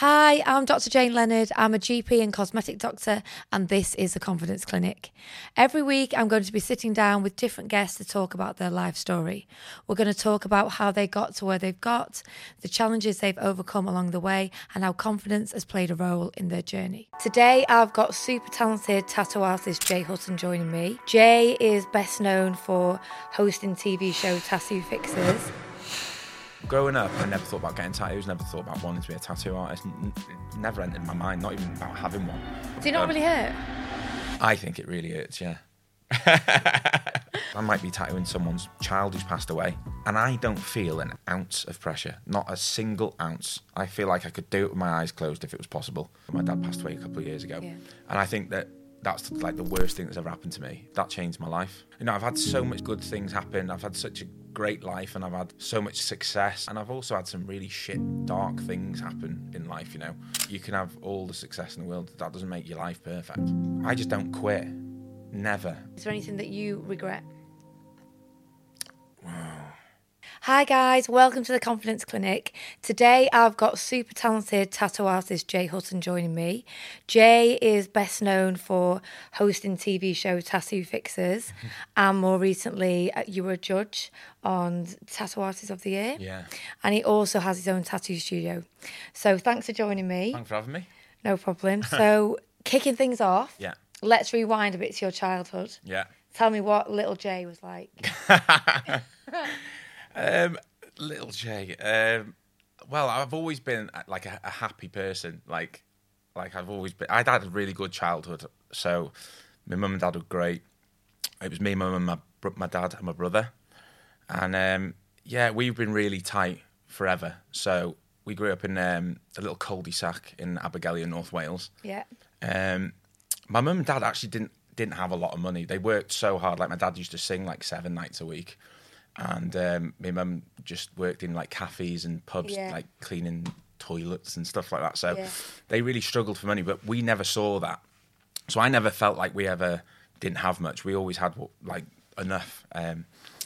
Hi, I'm Dr. Jane Leonard. I'm a GP and cosmetic doctor, and this is the Confidence Clinic. Every week, I'm going to be sitting down with different guests to talk about their life story. We're going to talk about how they got to where they've got, the challenges they've overcome along the way, and how confidence has played a role in their journey. Today, I've got super talented tattoo artist Jay Hutton joining me. Jay is best known for hosting TV show Tattoo Fixers. Growing up, I never thought about getting tattoos, never thought about wanting to be a tattoo artist. It never entered my mind, not even about having one. Do you not Um, really hurt? I think it really hurts, yeah. I might be tattooing someone's child who's passed away, and I don't feel an ounce of pressure, not a single ounce. I feel like I could do it with my eyes closed if it was possible. My dad passed away a couple of years ago, Yeah. and I think that that's like the worst thing that's ever happened to me. That changed my life. You know, I've had so much good things happen. I've had such a great life, and I've had so much success, and I've also had some really shit, dark things happen in life. You know, you can have all the success in the world, that doesn't make your life perfect. I just don't quit. Never. Is there anything that you regret? Hi guys, welcome to the Confidence Clinic. Today I've got super talented tattoo artist Jay Hutton joining me. Jay is best known for hosting TV show Tattoo Fixers, and more recently uh, you were a judge on Tattoo Artist of the Year. Yeah. And he also has his own tattoo studio. So thanks for joining me. Thanks for having me. No problem. So kicking things off, Yeah. let's rewind a bit to your childhood. Yeah. Tell me what little Jay was like. Um, little Jay. Um, well, I've always been uh, like a, a happy person. Like, like I've always been. I'd had a really good childhood. So, my mum and dad were great. It was me, mum, and my my dad, and my brother. And um, yeah, we've been really tight forever. So we grew up in um, a little cul-de-sac in Abergele in North Wales. Yeah. Um, my mum and dad actually didn't didn't have a lot of money. They worked so hard. Like my dad used to sing like seven nights a week, and um, my mum just worked in like cafes and pubs, Yeah. like cleaning toilets and stuff like that. So Yeah. they really struggled for money, but we never saw that. So I never felt like we ever didn't have much. We always had like enough. Um,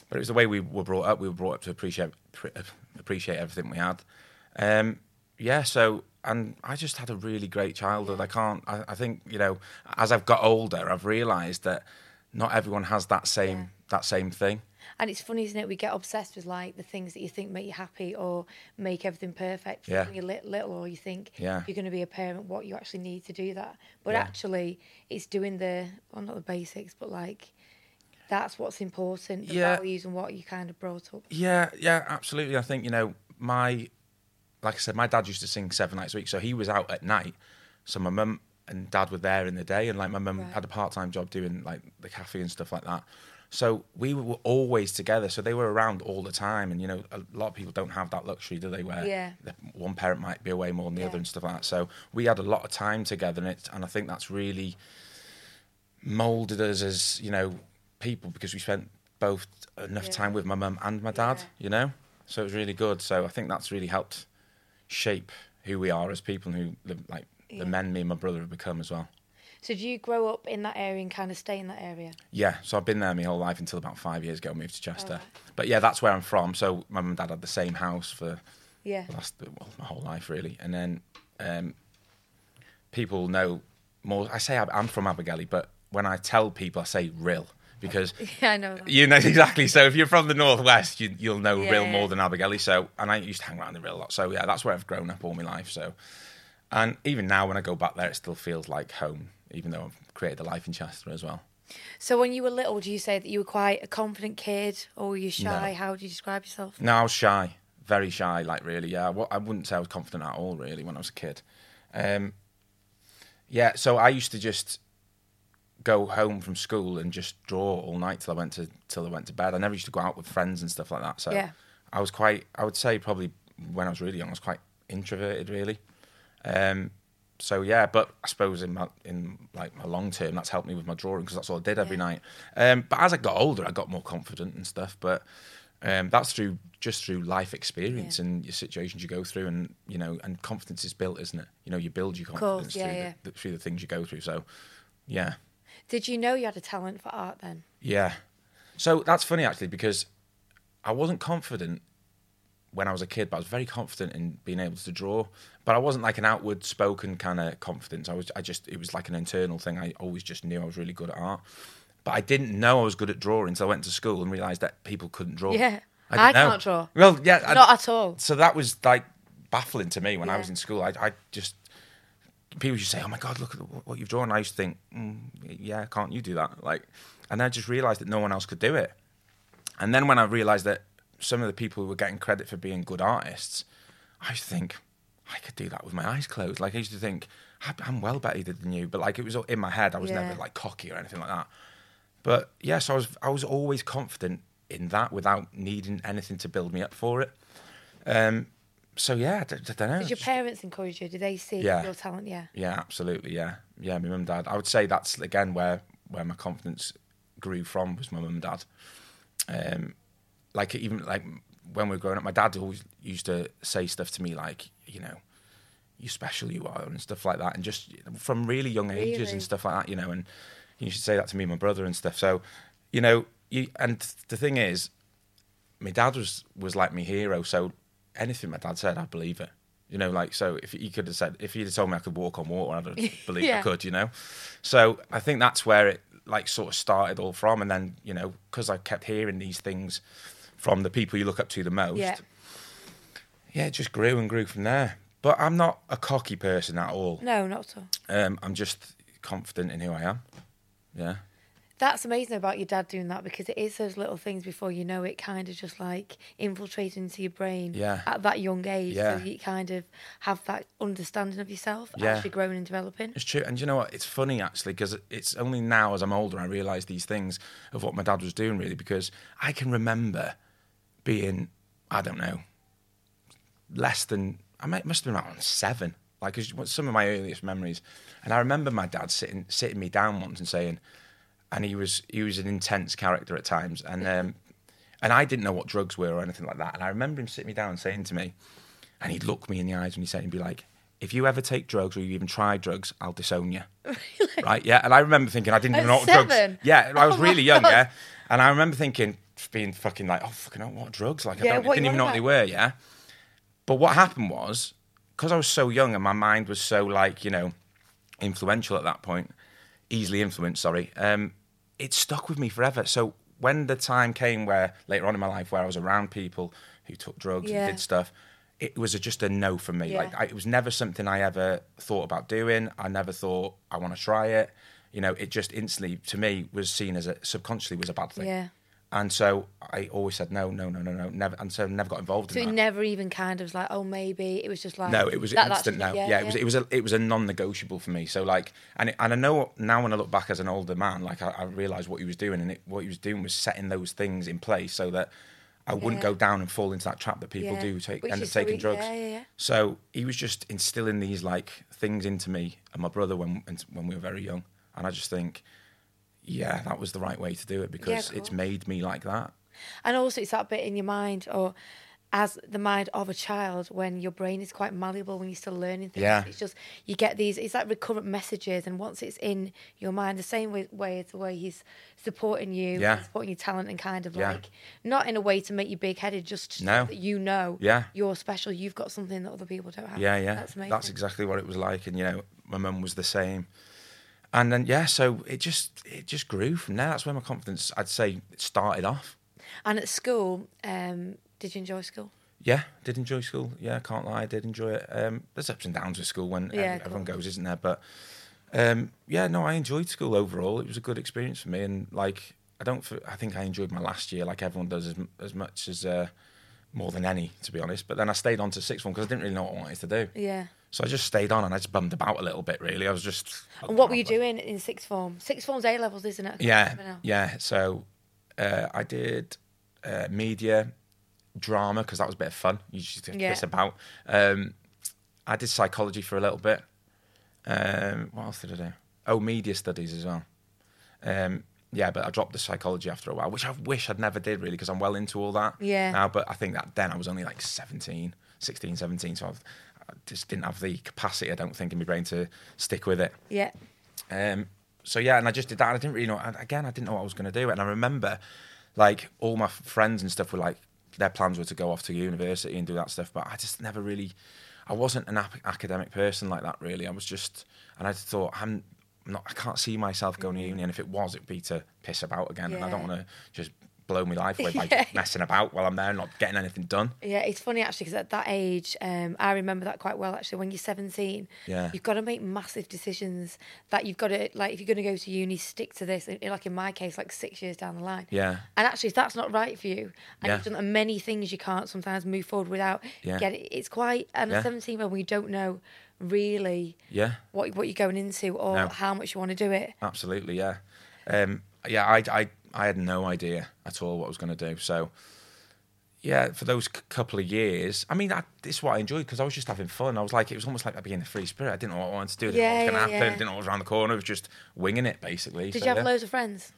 but it was the way we were brought up. We were brought up to appreciate pre- appreciate everything we had. Um, yeah. So and I just had a really great childhood. I can't. I, I think you know, as I've got older, I've realised that not everyone has that same Yeah. that same thing. And it's funny, isn't it? We get obsessed with like the things that you think make you happy or make everything perfect Yeah. when you're little, or you think Yeah. you're going to be a parent, what you actually need to do that. But Yeah. actually, it's doing the well, not the basics, but like that's what's important, the Yeah. values and what you kind of brought up. Yeah, yeah, absolutely. I think you know my, like I said, my dad used to sing seven nights a week, so he was out at night. So my mum and dad were there in the day, and like my mum Right. had a part time job doing like the cafe and stuff like that. So we were always together. So they were around all the time, and you know, a lot of people don't have that luxury, do they? Where Yeah. one parent might be away more than the Yeah. other and stuff like that. So we had a lot of time together, and it, and I think that's really molded us as you know people because we spent both enough Yeah. time with my mum and my dad you know so it was really good so i think that's really helped shape who we are as people and who the, like the men me and my brother have become as well So, did you grow up in that area and kind of stay in that area? yeah so i've been there my whole life until about five years ago I moved to chester but yeah that's where i'm from so my mum and dad had the same house for Yeah. the last well, my whole life really and then um, people know more i say i'm from abergele but when i tell people i say Rhyl because Yeah, I know. That. You know exactly. So if you're from the northwest, you, you'll know Yeah, Rhyl yeah. more than Abergele. So and I used to hang around the Rhyl a lot. So yeah, that's where I've grown up all my life. So and even now when I go back there, it still feels like home, even though I've created a life in Chester as well. So, when you were little, do you say that you were quite a confident kid, or were you shy? No. How would you describe yourself? No, I was shy, very shy. Like really, yeah. Well, I wouldn't say I was confident at all, really, when I was a kid. Um, yeah, so I used to just go home from school and just draw all night till I went to till I went to bed. I never used to go out with friends and stuff like that. So Yeah. I was quite. I would say probably when I was really young, I was quite introverted, really. Um, so yeah, but I suppose in my in like my long term, that's helped me with my drawing because that's all I did every Yeah. night. Um, but as I got older, I got more confident and stuff. But um, that's through just through life experience Yeah. and your situations you go through, and you know, and confidence is built, isn't it? You know, you build your course, confidence yeah, through, yeah. The, through the things you go through. So, yeah, Did you know you had a talent for art then? yeah. So that's funny actually because I wasn't confident when I was a kid, but I was very confident in being able to draw. But I wasn't like an outward spoken kind of confidence. I was, I just, it was like an internal thing. I always just knew I was really good at art. But I didn't know I was good at drawing until I went to school and realised that people couldn't draw. Yeah. I know. can't draw. Well, yeah. I- Not at all. so that was like baffling to me when I was in school. I, I just people used to say, "Oh my god, look at what you've drawn." I used to think, mm, "Yeah, can't you do that?" Like, and I just realised that no one else could do it. And then when I realised that some of the people who were getting credit for being good artists, I used to think I could do that with my eyes closed. Like I used to think "I- I'm well better than you, but like it was all in my head. I was Yeah. never like cocky or anything like that. But yes, I was I was always confident in that without needing anything to build me up for it. Um, so yeah, I, d- I don't know. Did your parents encourage you? Did they see Yeah. your talent? Yeah. yeah, absolutely. Yeah, yeah. My mum and dad. I would say that's again where where my confidence grew from was my mum and dad. Um, like even like when we were growing up, my dad always used to say stuff to me like, you know, you special you are and stuff like that, and just from really young ages Really? and stuff like that, you know. And he used to say that to me and my brother and stuff. So, you know, you and the thing is, my dad was was like my hero. So anything my dad said, I'd believe it. You know, like so. If he could have said, if he'd have told me I could walk on water, I'd have believed Yeah. I could. You know, so I think that's where it like sort of started all from. And then you know, because I kept hearing these things from the people you look up to the most, Yeah. yeah, it just grew and grew from there. But I'm not a cocky person at all. No, not at all. Um, I'm just confident in who I am. Yeah. That's amazing about your dad doing that because it is those little things before you know it, kind of just like infiltrating into your brain Yeah. at that young age. Yeah. So you kind of have that understanding of yourself Yeah. as you're growing and developing. It's true, and you know what? It's funny actually because it's only now as I'm older I realise these things of what my dad was doing really because I can remember being I don't know less than I must have been around seven, Like some of my earliest memories, and I remember my dad sitting sitting me down once and saying, and he was he was an intense character at times, and um, and I didn't know what drugs were or anything like that, and I remember him sitting me down and saying to me, and he'd look me in the eyes and he said, he'd be like. If you ever take drugs or you even try drugs, I'll disown you. Right? Yeah. And I remember thinking I didn't even know what drugs. Yeah, I was Oh really young. God. Yeah. And I remember thinking, being fucking like, oh fucking hell, what drugs? Like I Yeah, don't, what didn't even know what they were. Yeah. But what happened was, because I was so young and my mind was so like you know, influential at that point, easily influenced. Sorry. Um, it stuck with me forever. So when the time came where later on in my life where I was around people who took drugs Yeah. and did stuff. It was a, just a no for me. Yeah. Like I, it was never something I ever thought about doing. I never thought I want to try it. You know, it just instantly to me was seen as a subconsciously was a bad thing. Yeah. And so I always said no, no, no, no, no, never. And so never got involved So in it that. never even kind of was like, oh, maybe. It was just like. No, it was that- instant. No, yeah, it was. It was a. It was a non-negotiable for me. So like, and it, and I know now when I look back as an older man, like I, I realised what he was doing, and it, what he was doing was setting those things in place so that I wouldn't Yeah. go down and fall into that trap that people Yeah. do take Which end up so taking e- drugs. yeah, yeah, yeah. So he was just instilling these like things into me and my brother when when we were very young, and I just think, yeah, that was the right way to do it because of it's made me like that. And also, it's that bit in your mind, or as the mind of a child, when your brain is quite malleable when you're still learning things. Yeah. It's just, you get these, it's like recurrent messages. And once it's in your mind, the same way, way as the way he's supporting you, Yeah. supporting your talent, and kind of Yeah. like, not in a way to make you big headed, just so that you know Yeah. you're special, you've got something that other people don't have. Yeah, yeah. That's amazing. That's exactly what it was like, and you know, my mum was the same. And then yeah, so it just it just grew from there. That's where my confidence, I'd say, started off. And at school, um, did you enjoy school? Yeah, did enjoy school. Yeah, can't lie, I did enjoy it. Um, there's ups and downs with school when Yeah, ev- everyone goes, isn't there? But um, yeah, no, I enjoyed school overall. It was a good experience for me, and like I don't, I think I enjoyed my last year, like everyone does, as, as much as uh, more than any, to be honest. But then I stayed on to sixth form because I didn't really know what I wanted to do. Yeah. So I just stayed on and I just bummed about a little bit, really. I was just. And what were you doing in sixth form? Sixth form's A levels, isn't it? Yeah, yeah. So uh, I did uh, media, drama because that was a bit of fun. You just Yeah. piss about. Um, I did psychology for a little bit. Um, what else did I do? Oh, media studies as well. Um, yeah, but I dropped the psychology after a while, which I wish I'd never did really because I'm well into all that Yeah. now. But I think that then I was only like 17, 16, 17, so I've, I just didn't have the capacity, I don't think, in my brain to stick with it. Yeah. Um, so yeah, and I just did that. And I didn't really know. Again, I didn't know what I was going to do. And I remember, like, all my friends and stuff were like their plans were to go off to university and do that stuff, but I just never really. I wasn't an ap- academic person like that. Really, I was just, and I thought I'm not. I can't see myself going to uni, and if it was, it'd be to piss about again, and I don't want to just blow my life away by Yeah. messing about while I'm there and not getting anything done. Yeah, it's funny actually because at that age, um, I remember that quite well. Actually, when you're 17, Yeah. you've got to make massive decisions. That you've got to like, if you're going to go to uni, stick to this. Like in my case, like six years down the line. Yeah. And actually, if that's not right for you, and Yeah. you've done many things you can't sometimes move forward without Yeah. get it. It's quite. And Yeah. at 17, when we don't know really Yeah. what what you're going into or No. how much you want to do it. Absolutely, yeah. Um, yeah, I, I, I had no idea at all what I was going to do. So, yeah, for those c- couple of years, I mean, I, this is what I enjoyed because I was just having fun. I was like, it was almost like I being a free spirit. I didn't know what I wanted to do. I didn't know what Yeah, was going to yeah, happen. yeah. didn't know what was around the corner. I was just winging it, basically. Did So, you have yeah. loads of friends?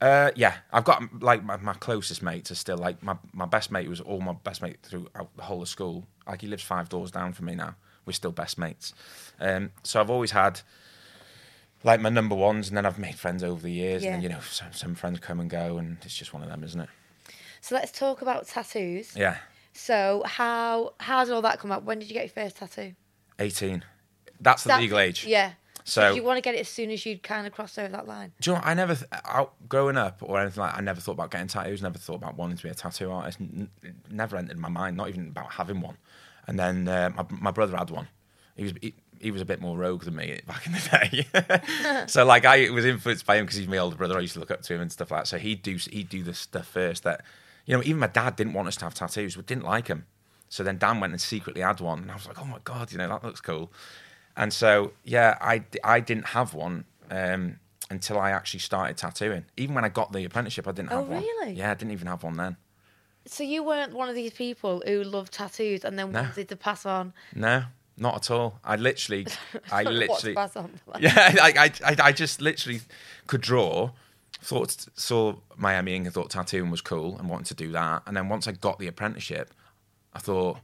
Uh, yeah, I've got like my, my closest mates are still like my, my best mate was all my best mate throughout the whole of school. Like he lives five doors down from me now. We're still best mates. Um, so I've always had like my number ones, and then I've made friends over the years. And then, you know, some, some friends come and go, and it's just one of them, isn't it? So let's talk about tattoos. Yeah, So how how did all that come up? When did you get your first tattoo? eighteen. That's the That's- legal age. Yeah. So Did you want to get it as soon as you'd kind of crossed over that line? Do you know. I never, th- out, growing up or anything like I never thought about getting tattoos, never thought about wanting to be a tattoo artist. N- never entered my mind, not even about having one. And then uh, my, my brother had one. He was he, he was a bit more rogue than me back in the day. so like I was influenced by him because he's my older brother. I used to look up to him and stuff like that. So he'd do he'd do the stuff first that you know even my dad didn't want us to have tattoos. We didn't like him. So then Dan went and secretly had one, and I was like, oh my god, you know that looks cool. And so, yeah, I, I didn't have one um, until I actually started tattooing. Even when I got the apprenticeship, I didn't Oh, have one. really? Yeah, I didn't even have one then. So you weren't one of these people who loved tattoos and then No. wanted to pass on. No, not at all. I literally, I literally, yeah, I, I, I, I just literally could draw. Thought saw Miami Ink and thought tattooing was cool and wanted to do that. And then once I got the apprenticeship, I thought,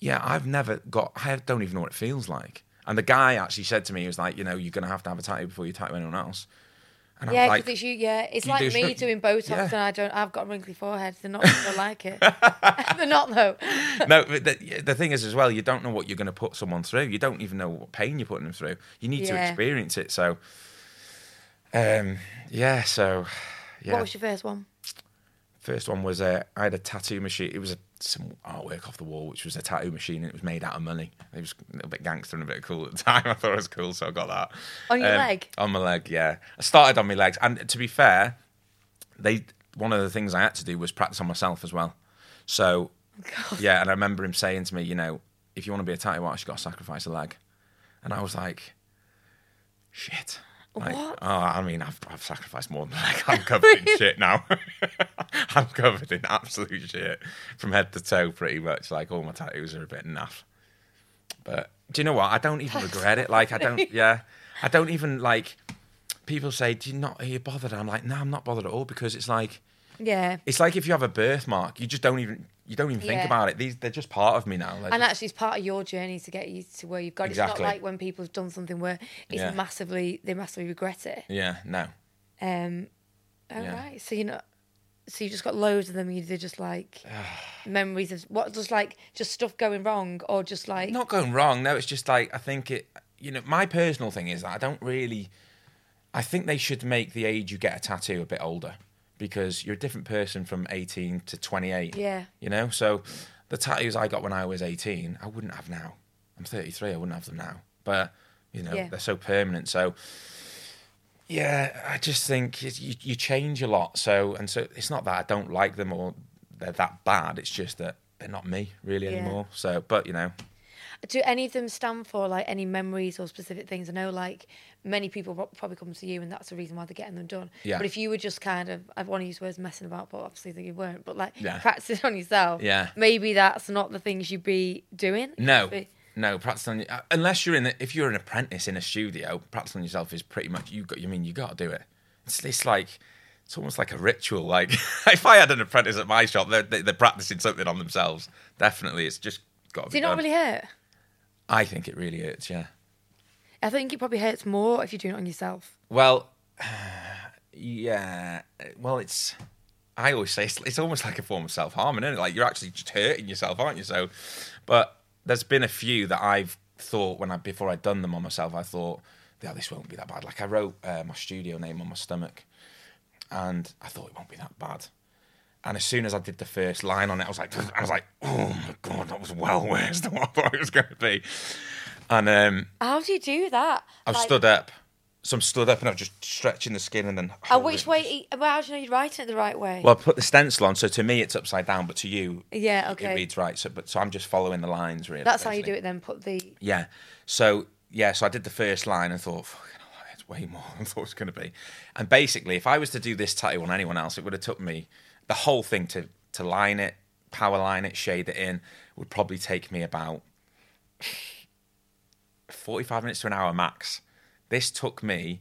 yeah, I've never got. I don't even know what it feels like. And the guy actually said to me, he was like, you know, you're gonna have to have a tattoo before you tattoo anyone else. And Yeah, because like, it's you. Yeah, it's You like me doing Botox Yeah. and I don't. I've got a wrinkly forehead. They're not gonna like it. They're not though. no, but the, the thing is as well, you don't know what you're going to put someone through. You don't even know what pain you're putting them through. You need to experience it. So, um, yeah. So, yeah. What was your first one? First one was uh, I had a tattoo machine. It was a, some artwork off the wall, which was a tattoo machine, and it was made out of money. It was a little bit gangster and a bit cool at the time. I thought it was cool, so I got that On your Um, leg? On my leg, yeah. I started on my legs, and to be fair, they one of the things I had to do was practice on myself as well. So, yeah, and I remember him saying to me, you know, if you want to be a tattoo artist, you got to sacrifice a leg. And I was like, shit. Like? Oh, I mean, I've, I've sacrificed more than leg. I'm covered in shit now. I'm covered in absolute shit from head to toe, pretty much. Like all my tattoos are a bit naff. But do you know what? I don't even regret it. Like I don't. Yeah, I don't even like. People say, "Do you not? Are you bothered?" I'm like, "No, I'm not bothered at all," because it's like Yeah. it's like if you have a birthmark, you just don't even you don't even think Yeah. about it. These they're just part of me now. They're And just- actually, it's part of your journey to get you to where you've got. Exactly. It's not like when people have done something where it's Yeah. massively they massively regret it. yeah, no, Um, all Yeah. right. So you know, so you just got loads of them. You're just like memories of what, just like just stuff going wrong, or just like not going wrong. No, it's just like I think it. You know, my personal thing is that I don't really. I think they should make the age you get a tattoo a bit older because you're a different person from 18 to 28. Yeah. You know, so the tattoos I got when I was 18, I wouldn't have now. I'm 33. I wouldn't have them now. But you know, Yeah. they're so permanent. So yeah, I just think you you change a lot. So and so it's not that I don't like them or they're that bad. It's just that they're not me really Yeah. anymore. So, but you know, Do any of them stand for like any memories or specific things? I know like many people probably come to you and that's the reason why they're getting them done. Yeah. But if you were just kind of, I want to use words messing about, but obviously that you weren't, but like Yeah. practicing on yourself. Yeah. Maybe that's not the things you'd be doing. No, Be- no. Practice on uh, unless you're in. A, if you're an apprentice in a studio, practice on yourself is pretty much you. Got. You mean you got to do it. It's it's like it's almost like a ritual. Like if I had an apprentice at my shop, they're they- they're practicing something on themselves. Definitely, it's just got to Do be you not done. really hurt? I think it really hurts. Yeah. I think it probably hurts more if you're doing it on yourself. Well, yeah. Well, it's. I always say it's, it's almost like a form of self harm, isn't it? Like you're actually just hurting yourself, aren't you? So, but there's been a few that I've thought when I before I'd done them on myself, I thought, yeah, this won't be that bad. Like I wrote uh, my studio name on my stomach, and I thought it won't be that bad. And as soon as I did the first line on it, I was like, I was like, oh my god, that was well worse than what I thought it was going to be. And um, How do you do that? I've Like- stood up. So I'm stood up and I'm just stretching the skin and then. Uh, which way? Well, how do you know you're writing it the right way? Well, I put the stencil on, so to me it's upside down, but to you yeah, okay, it reads right. So, but so I'm just following the lines really. That's how you do it. Then put the Yeah. So yeah, so I did the first line and thought, fucking it's way more than I thought it was going to be. And basically, if I was to do this tattoo on anyone else, it would have took me the whole thing to to line it, power line it, shade it in would probably take me about forty five minutes to an hour max. This took me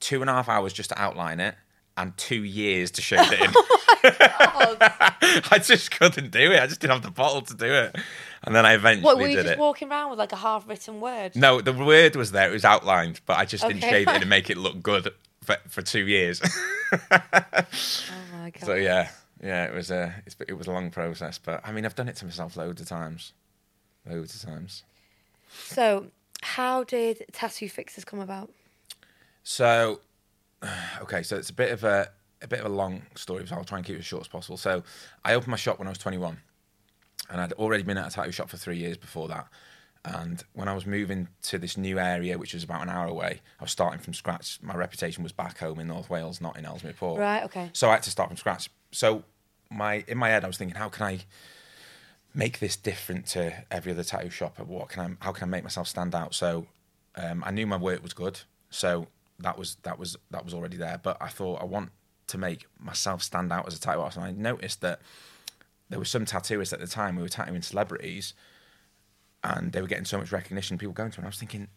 two and a half hours just to outline it and two years to shade it in. Oh I just couldn't do it. I just didn't have the bottle to do it. And then I eventually what? Were you did just it. walking around with like a half-written word? No, the word was there. It was outlined, but I just didn't Okay. shade it in and make it look good for, for two years. Oh my god. so yeah, yeah, it was a it's, it was a long process. But I mean, I've done it to myself loads of times, loads of times. So, how did Tattoo Fixers come about? So, okay, so it's a bit of a a bit of a long story, so I'll try and keep it as short as possible. So, I opened my shop when I was 21, and I'd already been at a tattoo shop for three years before that. And when I was moving to this new area, which was about an hour away, I was starting from scratch. My reputation was back home in North Wales, not in Ellesmere Port. Right. Okay. So I had to start from scratch. So my in my head, I was thinking, how can I make this different to every other tattoo shop? What can I? How can I make myself stand out? So um, I knew my work was good. So that was that was that was already there. But I thought I want to make myself stand out as a tattoo artist. And I noticed that there were some tattooists at the time who were tattooing celebrities, and they were getting so much recognition. People going to them. And I was thinking,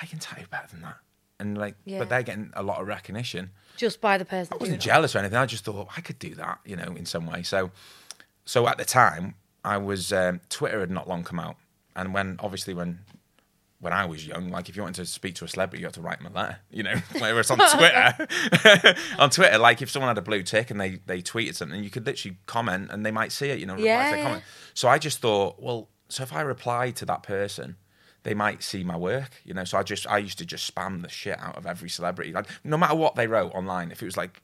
I can tattoo better than that. And like, Yeah. but they're getting a lot of recognition. Just by the person. I wasn't jealous or anything. I just thought I could do that, you know, in some way. So, so at the time, I was um, Twitter had not long come out, and when obviously when when I was young, like if you wanted to speak to a celebrity, you had to write them a letter, you know. Whereas on Twitter, on Twitter, like if someone had a blue tick and they they tweeted something, you could literally comment and they might see it, you know. reply Yeah. So I just thought, well, so if I reply to that person. They might see my work, you know. So I just, I used to just spam the shit out of every celebrity, like, no matter what they wrote online. If it was like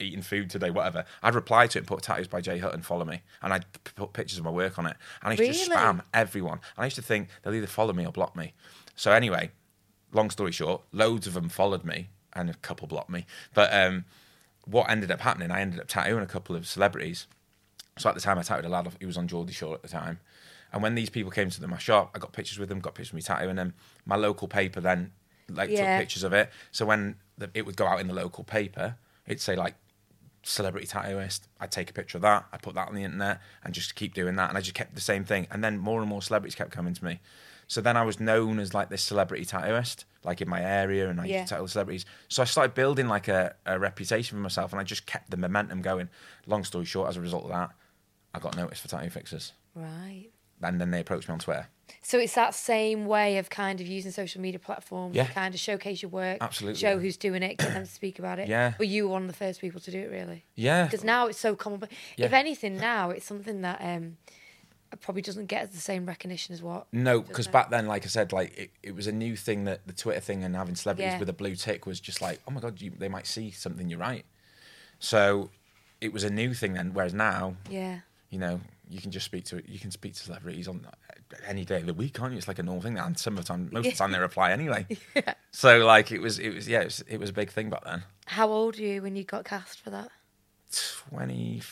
eating food today, whatever, I'd reply to it and put tattoos by Jay Hutton, follow me. And I'd p- put pictures of my work on it. And I used to spam everyone. And I used to think they'll either follow me or block me. So anyway, long story short, loads of them followed me and a couple blocked me. But um, what ended up happening, I ended up tattooing a couple of celebrities. So at the time, I tattooed a lad. He was on Geordie Shore at the time. And when these people came to the, my shop, I got pictures with them, got pictures of me tattooing them. My local paper then like Yeah. took pictures of it. So when the, it would go out in the local paper, it'd say like celebrity tattooist. I'd take a picture of that. I'd put that on the internet and just keep doing that. And I just kept the same thing. And then more and more celebrities kept coming to me. So then I was known as like this celebrity tattooist, like in my area, and I Yeah. used to tattoo celebrities. So I started building like a, a reputation for myself, and I just kept the momentum going. Long story short, as a result of that, I got noticed for tattoo fixers, Right. and then they approached me on Twitter. So it's that same way of kind of using social media platforms Yeah. to kind of showcase your work, Absolutely. show who's doing it, get them to speak about it. Yeah. But you were one of the first people to do it, really. Yeah, Because now it's so common. But Yeah. if anything, now it's something that um, probably doesn't get the same recognition as what. No, because back then, like I said, like it, it was a new thing that the Twitter thing and having celebrities Yeah. with a blue tick was just like, oh my god, you, they might see something you write. So it was a new thing then. Whereas now, Yeah. you know, you can just speak to you can speak to celebrities on any day of the week, can't you? It's like a normal thing. And some of the time, most of the time, they reply anyway. So like it was, it was yeah, it was, it was a big thing back then. How old were you when you got cast for that? Twenty.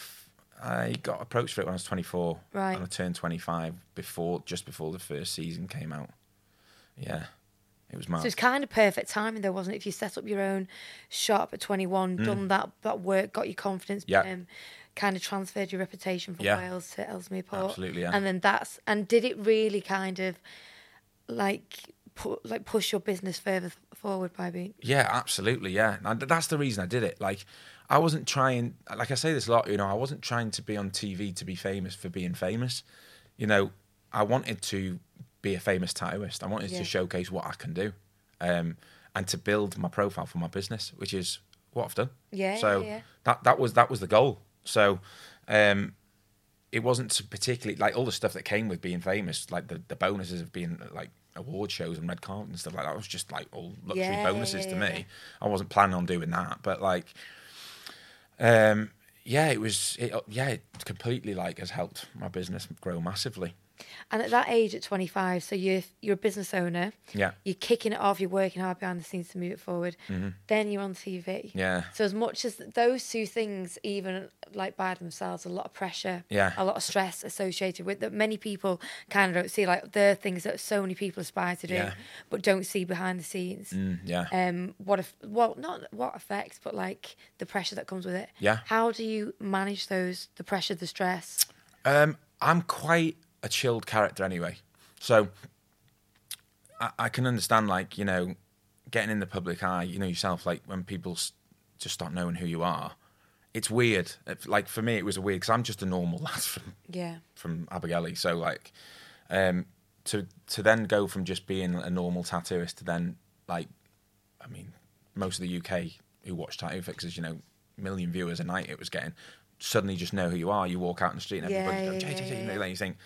I got approached for it when I was 24, Right. and I turned 25 before, just before the first season came out. Yeah, it was mad. So it's kind of perfect timing, though, wasn't it? If you set up your own shop at 21, done that that work, got your confidence, Mm. Yeah. um, kind of transferred your reputation from Yeah. Wales to Ellesmere Port. Absolutely, yeah. And then that's and did it really kind of like put like push your business further forward by being Yeah, absolutely. Yeah, and that's the reason I did it. Like, I wasn't trying. Like I say this a lot. You know, I wasn't trying to be on TV to be famous for being famous. You know, I wanted to be a famous tattooist. I wanted Yeah. to showcase what I can do, um, and to build my profile for my business, which is what I've done. Yeah, So yeah, yeah. that that was that was the goal. So um, it wasn't particularly like all the stuff that came with being famous, like the, the bonuses of being like award shows and red carpet and stuff like that. Was just like all luxury Yeah, yeah, bonuses yeah, to me. yeah. I wasn't planning on doing that, but like, um, yeah, it was. It, yeah, it completely like has helped my business grow massively. And at that age, at 25, so you're you're a business owner. Yeah. You're kicking it off. You're working hard behind the scenes to move it forward. Then you're on TV. Mm-hmm. Yeah. So as much as those two things, even like by themselves, a lot of pressure. Yeah. A lot of stress associated with that. Many people kind of don't see. Like the things that so many people aspire to do, Yeah. but don't see behind the scenes. Mm, yeah. Um, what if? Well, not what effects, but like the pressure that comes with it. Yeah. How do you manage those? The pressure, the stress. Um, I'm quite a chilled character anyway, so I, I can understand like you know getting in the public eye. You know yourself, like when people just start knowing who you are. It's weird. Like for me, it was weird because I'm just a normal lad from Yeah. from Abergele. So like, um, to to then go from just being a normal tattooist to then like, I mean, most of the UK who watch Tattoo Fixers, you know, million viewers a night it was getting, suddenly just know who you are. You walk out in the street and Yeah, everybody yeah, goes, "Jay, Jay, yeah, Jay," you know, yeah. like you think.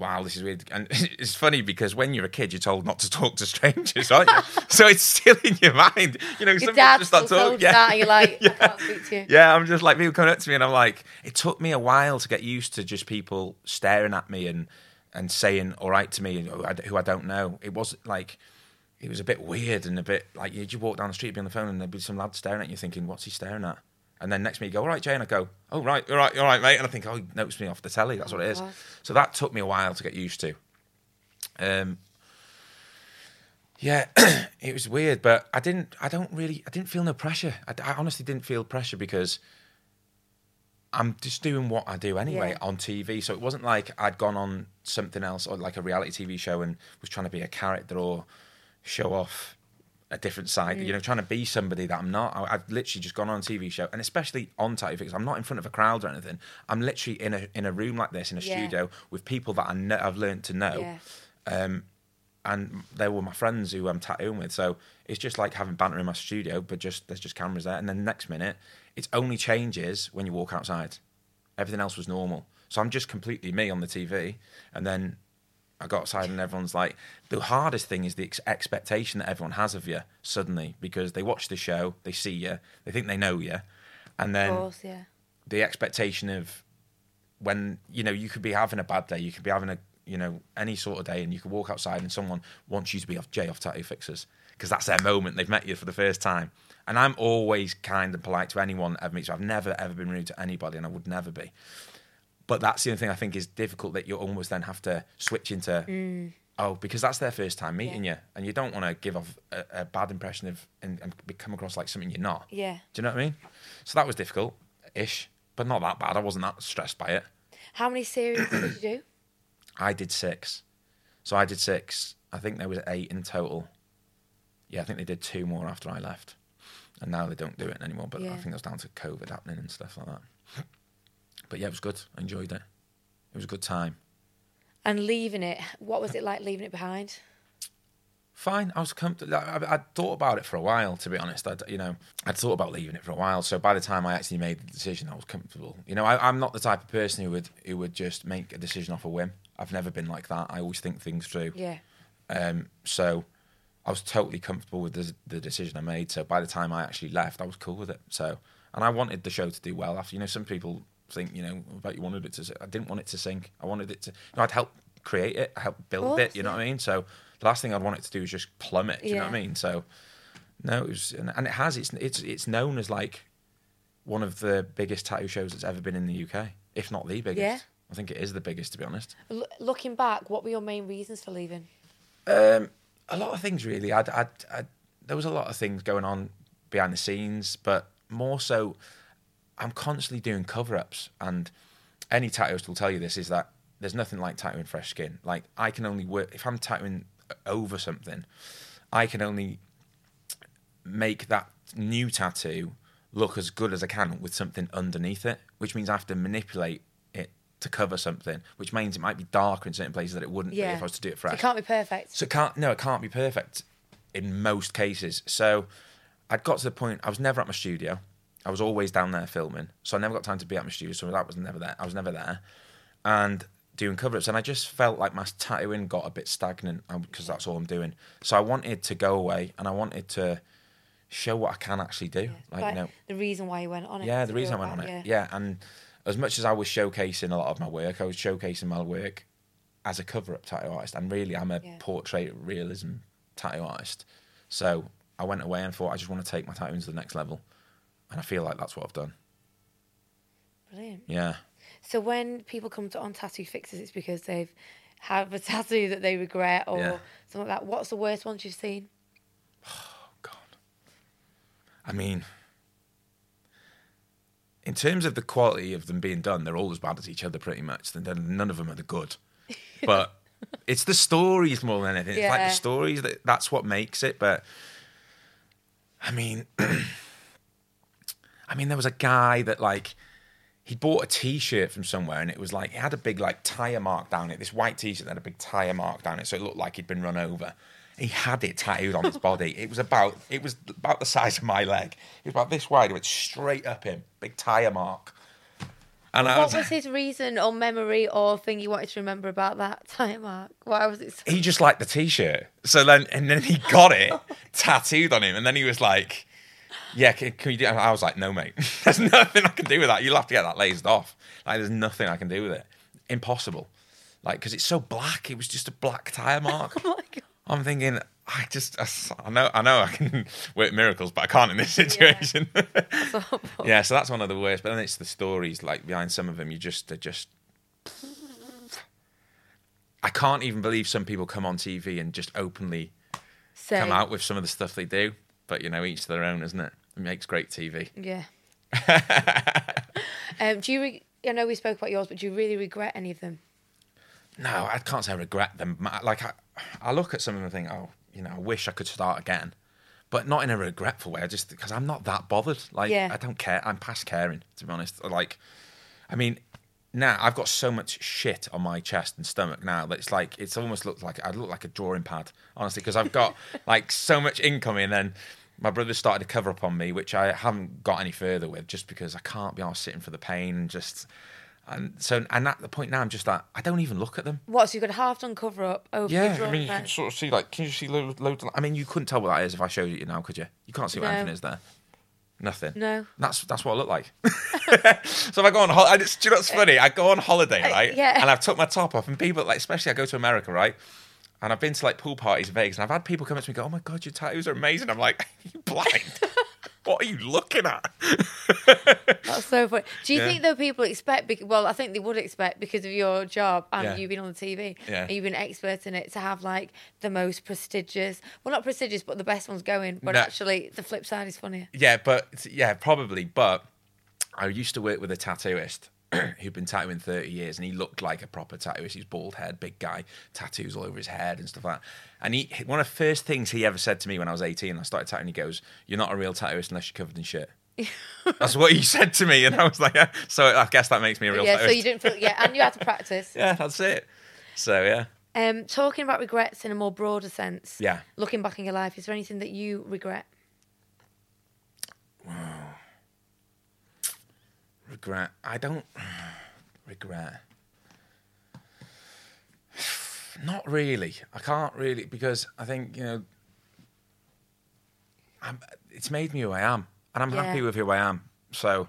Wow, this is weird. And it's funny because when you're a kid, you're told not to talk to strangers, aren't you? so it's still in your mind. You know, Your dad just start told talking. you that, you're like, Yeah. I can't speak to you. Yeah, I'm just like people coming up to me, and I'm like, it took me a while to get used to just people staring at me and and saying all right to me who I, who I don't know. It was like it was a bit weird and a bit like you just walk down the street, be on the phone, and there'd be some lad staring at you, thinking, what's he staring at? And then next minute you go, all right, Jay, and I go, oh right, all right, all right, mate, and I think, oh, he noticed me off the telly. That's what it is. God. So that took me a while to get used to. Um, yeah, it was weird, but I didn't. I don't really. I didn't feel no pressure. I, I honestly didn't feel pressure because I'm just doing what I do anyway Yeah. on TV. So it wasn't like I'd gone on something else or like a reality TV show and was trying to be a character or show off a different side. You know, trying to be somebody that I'm not. I, I've literally just gone on a TV show, and especially on Tattoo Fix, I'm not in front of a crowd or anything. I'm literally in a in a room like this in a Yeah. studio with people that I know, I've learned to know Yeah. um, and they were my friends who I'm tattooing with. So it's just like having banter in my studio, but just there's just cameras there. And then next minute, it only changes when you walk outside. Everything else was normal. So I'm just completely me on the TV, and then I got outside, and everyone's like, the hardest thing is the ex- expectation that everyone has of you suddenly because they watch the show, they see you, they think they know you, and then Of course, yeah. the expectation of when you know you could be having a bad day, you could be having a you know any sort of day, and you could walk outside and someone wants you to be off Jay off tattoo fixers because that's their moment. They've met you for the first time, and I'm always kind and polite to anyone that ever meets. me. I've never ever been rude to anybody, and I would never be. But that's the only thing I think is difficult that you almost then have to switch into. Mm. Oh, because that's their first time meeting you, and you don't want to give off a, a bad impression of and, and come across like something you're not. Yeah. Do you know what I mean? So that was difficult, ish, but not that bad. I wasn't that stressed by it. How many series did you do? I did six. So I did six. I think there was eight in total. Yeah, I think they did two more after I left. And now they don't do it anymore, but I think it was down to COVID happening and stuff like that. But yeah, it was good. I enjoyed it. It was a good time. And leaving it, what was it like leaving it behind? Fine, I was comfortable. I, I, I'd thought about it for a while, to be honest. I'd, you know, I'd thought about leaving it for a while. So by the time I actually made the decision, I was comfortable. You know, I, I'm not the type of person who would who would just make a decision off a whim. I've never been like that. I always think things through. Yeah. Um, so I was totally comfortable with the, the decision I made. So by the time I actually left, I was cool with it. So, and I wanted the show to do well. After you know, some people think you know about you wanted it to. I didn't want it to sink. I wanted it to. You know, I'd help create it. I help build course, it. You know what I mean? So the last thing I'd want it to do is just plummet. You know what I mean? So no, it was, and, and it has. It's it's it's known as like one of the biggest tattoo shows that's ever been in the UK, if not the biggest. Yeah. I think it is the biggest, to be honest. L- looking back, what were your main reasons for leaving? Um, a lot of things really. I'd, I'd, I'd, there was a lot of things going on behind the scenes, but more so, I'm constantly doing cover-ups, and any tattooist will tell you this: is that there's nothing like tattooing fresh skin. Like I can only work if I'm tattooing over something, I can only make that new tattoo look as good as I can with something underneath it, which means I have to manipulate it to cover something, which means it might be darker in certain places that it wouldn't be if I was to do it So fresh. it can't be perfect. So it can't no, it can't be perfect in most cases. So I'd got to the point. I was never at my studio. I was always down there filming, so I never got time to be at my studio. So that was never there. I was never there, and doing cover-ups, and I just felt like my tattooing got a bit stagnant because that's all I'm doing. So I wanted to go away, and I wanted to show what I can actually do. Like, Like, you know, the reason why you went on it. yeah, the reason I went on it. Yeah. and as much as I was showcasing a lot of my work, I was showcasing my work as a cover-up tattoo artist, and really, I'm a Yeah. portrait realism tattoo artist. So I went away and thought I just want to take my tattooing to the next level, and I feel like that's what I've done. Brilliant. Yeah. So when people come to on Tattoo Fixers, it's because they've have a tattoo that they regret or Yeah. something like that. What's the worst ones you've seen? Oh God. I mean, in terms of the quality of them being done, they're all as bad as each other, pretty much. Then none of them are the good. But it's the stories more than anything. Yeah. It's like the stories that that's what makes it. But I mean, I mean, there was a guy that like he bought a T-shirt from somewhere, and it was like it had a big like tire mark down it. This white T-shirt that had a big tire mark down it, so it looked like he'd been run over. He had it tattooed on his body. It was about it was about the size of my leg. It was about this wide. It went straight up him, big tire mark. And I What was, was his reason or memory or thing you wanted to remember about that tire mark? Why was it so he just liked the T-shirt. So then, and then he got it tattooed on him, and then he was like, "Yeah, can, can you do?" I was like, "No, mate. There's nothing I can do with that. You'll have to get that lased off. Like, there's nothing I can do with it. Impossible. Like, because it's so black. It was just a black tire mark. Oh my god. I'm thinking, I just, I know, I know, I can work miracles, but I can't in this situation. Yeah. Awful. so that's one of the worst. But then it's the stories, like behind some of them, you just, they're just. I can't even believe some people come on TV and just openly Say, come out with some of the stuff they do. But you know, each to their own, isn't it? It makes great TV. Yeah. um, do you? Re- I know we spoke about yours, but do you really regret any of them? No, I can't say I regret them. Like I, I look at some of them and think, oh, you know, I wish I could start again, but not in a regretful way. I just because I'm not that bothered. Like Yeah. I don't care. I'm past caring, to be honest. Like, I mean, now I've got so much shit on my chest and stomach now that it's like it's almost looked like I look like a drawing pad, honestly, because I've got like so much income and then. My brother started to cover up on me, which I haven't got any further with, just because I can't be all sitting for the pain and just, and so and at the point now I'm just like I don't even look at them. What? So you got a half done cover up over Yeah, I mean, you can sort of see like, can you see loads? loads of, I mean, you couldn't tell what that is if I showed you now, could you? You can't see what No. anything is there. Nothing. No. That's that's what I look like. so if I go on holiday, do you know what's funny? I go on holiday, uh, right? yeah. And I've took my top off, and people like, especially I go to America, right? And I've been to like pool parties in Vegas, and I've had people come up to me and go, "Oh my god, your tattoos are amazing." I'm like, "Are you blind? what are you looking at?" That's so funny. Do you Yeah. think though people expect? bec- Well, I think they would expect because of your job and Yeah. you being on the TV Yeah. and you've been expert in it to have like the most prestigious, well, not prestigious, but the best ones going. But No. actually, the flip side is funnier. Yeah, but yeah, probably. But I used to work with a tattooist who'd been tattooing 30 years and he looked like a proper tattooist. He's bald head, big guy, tattoos all over his head and stuff like that. And he one of the first things he ever said to me when I was 18, I started tattooing, he goes, You're not a real tattooist unless you're covered in shit. That's what he said to me. And I was like, yeah. So I guess that makes me a real yeah, tattooist. so you didn't feel, yeah, and you had to practice. yeah, that's it. So yeah. Um, talking about regrets in a more broader sense. Yeah. Looking back in your life, is there anything that you regret? Regret. I don't regret. Not really. I can't really because I think you know. I'm, it's made me who I am, and I'm Yeah. happy with who I am. So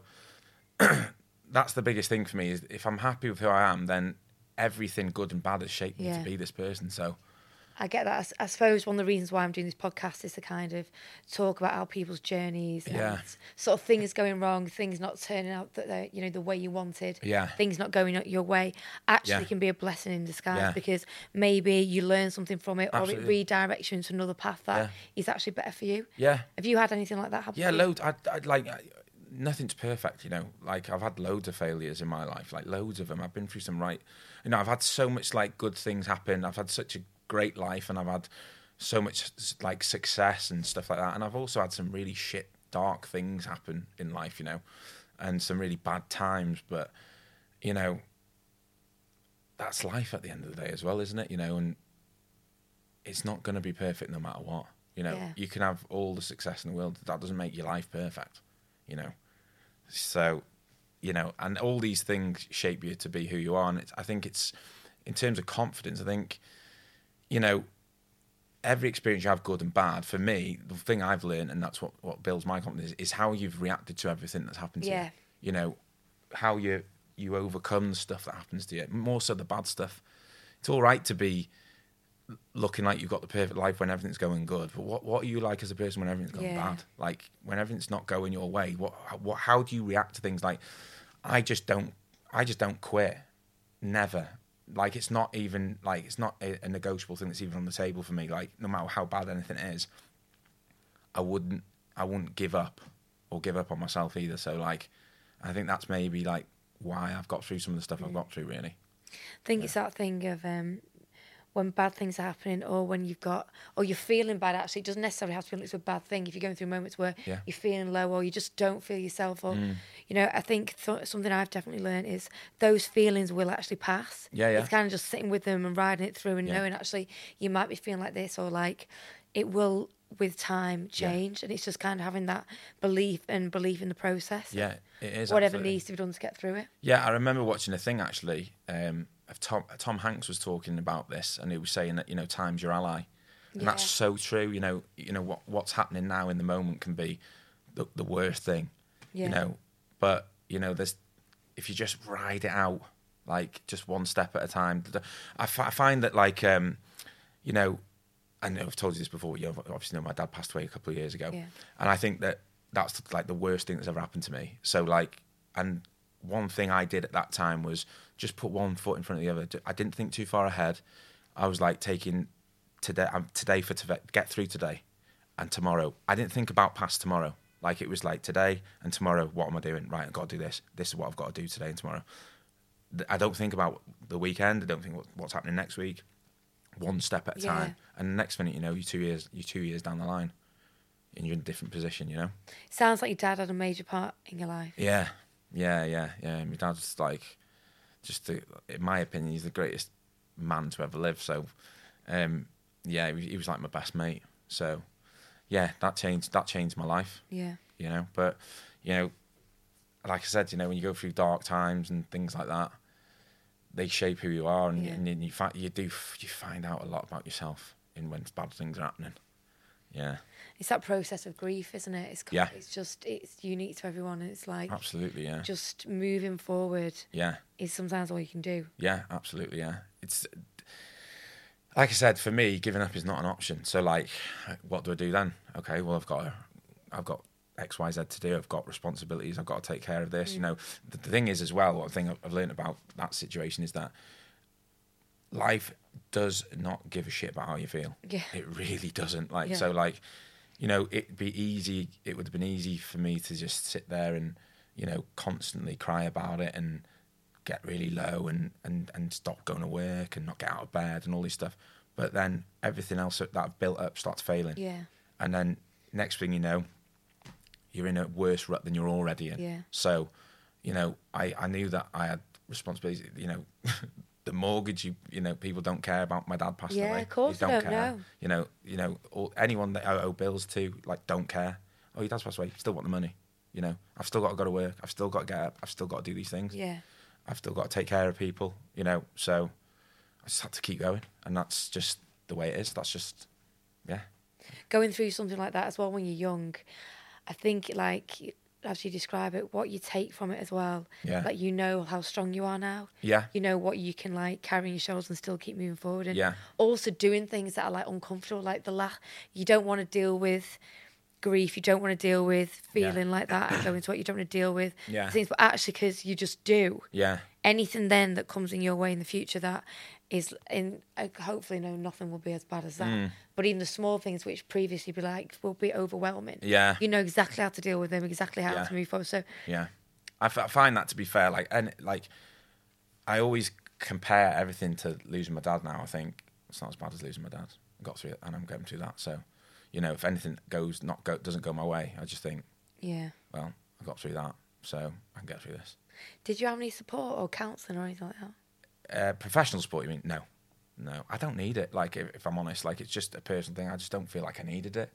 that's the biggest thing for me. Is if I'm happy with who I am, then everything good and bad has shaped me to be this person. So I get that. I suppose one of the reasons why I'm doing this podcast is to kind of talk about how people's journeys, Yeah. and sort of things going wrong, things not turning out that they you know the way you wanted, Yeah. things not going your way, actually Yeah. can be a blessing in disguise Yeah. because maybe you learn something from it, or Absolutely. it redirects you into another path that is actually better for you. yeah, Have you had anything like that happen? Yeah, loads. I, I like I, nothing's perfect, you know. Like I've had loads of failures in my life, like loads of them. I've been through some right, you know. I've had so much like good things happen. I've had such a great life, and I've had so much like success and stuff like that. And I've also had some really shit, dark things happen in life, you know, and some really bad times. But you know, that's life at the end of the day as well, isn't it? You know, and it's not going to be perfect no matter what. You know, Yeah. you can have all the success in the world. That doesn't make your life perfect. You know, so you know, and all these things shape you to be who you are. And it's, I think it's in terms of confidence. I think you know every experience you have, good and bad. For me, the thing I've learned, and that's what what builds my confidence, is how you've reacted to everything that's happened to Yeah. you. You know, how you you overcome the stuff that happens to you. More so the bad stuff. It's all right to be looking like you've got the perfect life when everything's going good, but what what are you like as a person when everything's going Yeah. bad? Like when everything's not going your way, what what how do you react to things like I just don't I just don't quit. Never. Like it's not even like it's not a, a negotiable thing that's even on the table for me. Like no matter how bad anything is, I wouldn't I wouldn't give up or give up on myself either. So like I think that's maybe like why I've got through some of the stuff I've got through really. I think it's that thing of um, when bad things are happening, or when you've got, or you're feeling bad. Actually, it doesn't necessarily have to feel it's a bad thing. If you're going through moments where Yeah. you're feeling low, or you just don't feel yourself, or you know, I think th- something I've definitely learned is those feelings will actually pass. Yeah, yeah. It's kind of just sitting with them and riding it through, and Yeah. knowing actually you might be feeling like this, or like it will with time change, and it's just kind of having that belief and belief in the process. Yeah, it is Whatever absolutely. needs to be done to get through it. Yeah, I remember watching a thing actually. Um, Tom Tom Hanks was talking about this, and he was saying that you know time's your ally, and that's so true. You know, you know what what's happening now in the moment can be the, the worst thing. Yeah. You know, but you know, there's if you just ride it out, like just one step at a time. I, I find that like, um, you know, I know I've told you this before. You obviously know my dad passed away a couple of years ago, Yeah. and I think that that's like the worst thing that's ever happened to me. So like, and one thing I did at that time was just put one foot in front of the other. I didn't think too far ahead. I was like taking today, um, today for to get through today, and tomorrow. I didn't think about past tomorrow. Like it was like today and tomorrow. What am I doing? Right, I've got to do this. This is what I've got to do today and tomorrow. I don't think about the weekend. I don't think what's happening next week. One step at a Yeah. time, and the next minute, you know, you're two years, you're two years down the line, and you're in a different position. You know. Sounds like your dad had a major part in your life. Yeah, yeah, yeah, yeah. My dad's like, just the, in my opinion, he's the greatest man to ever live. So, um, yeah, he was, he was like my best mate. So, yeah, that changed. That changed my life. Yeah. You know, but you know, like I said, you know, when you go through dark times and things like that, they shape who you are, and, Yeah. and then you find you do you find out a lot about yourself in when bad things are happening. Yeah, It's that process of grief, isn't it? It's Yeah. it's just it's unique to everyone. It's like absolutely. Yeah, just moving forward yeah. is sometimes all you can do. Yeah, absolutely. Yeah, it's like I said for me, giving up is not an option. So, like, what do I do then? Okay, well, I've got, I've got X, Y, Z to do. I've got responsibilities. I've got to take care of this. You mm. know, the, the thing is as well. One thing I've- I've learned about that situation is that life does not give a shit about how you feel. Yeah. it really doesn't. Like, Yeah. so, like, you know, it'd be easy. It would have been easy for me to just sit there and, you know, constantly cry about it and get really low and, and, and stop going to work and not get out of bed and all this stuff. But then everything else that I've built up starts failing. Yeah. And then next thing you know, you're in a worse rut than you're already in. Yeah. So, you know, I, I knew that I had responsibilities. You know, the mortgage. You you know, people don't care about my dad passing Yeah, away. of course they don't don't, care. no. You know, you know, or anyone that I owe bills to, like, don't care. Oh, your dad's passed away. Still want the money. You know, I've still got to go to work. I've still got to get up. I've still got to do these things. Yeah. I've still got to take care of people, you know. So I just had to keep going, and that's just the way it is. That's just, yeah, Going through something like that as well when you're young, I think like as you describe it, what you take from it as well. Yeah. Like you know how strong you are now. yeah, You know what you can like carry on your shoulders and still keep moving forward. And Yeah. also doing things that are like uncomfortable, like the la you don't want to deal with grief, you don't want to deal with Yeah. feeling like that and going to what you don't want to deal with Yeah. things, but actually because you just do. yeah, anything then that comes in your way in the future that is in uh, hopefully no nothing will be as bad as that Mm. but even the small things which previously be like will be overwhelming Yeah. you know exactly how to deal with them exactly how Yeah. to move forward so yeah. I, f- I find that to be fair. Like, and like, I always compare everything to losing my dad. Now I think it's not as bad as losing my dad. I got through it, and I'm going through that. So, you know, if anything goes not go doesn't go my way, I just think, yeah well, I got through that, so I can get through this. did you have any support or counselling or anything like that Uh, professional sport, you mean? No, no, I don't need it. Like, if, if I'm honest, like it's just a personal thing. I just don't feel like I needed it.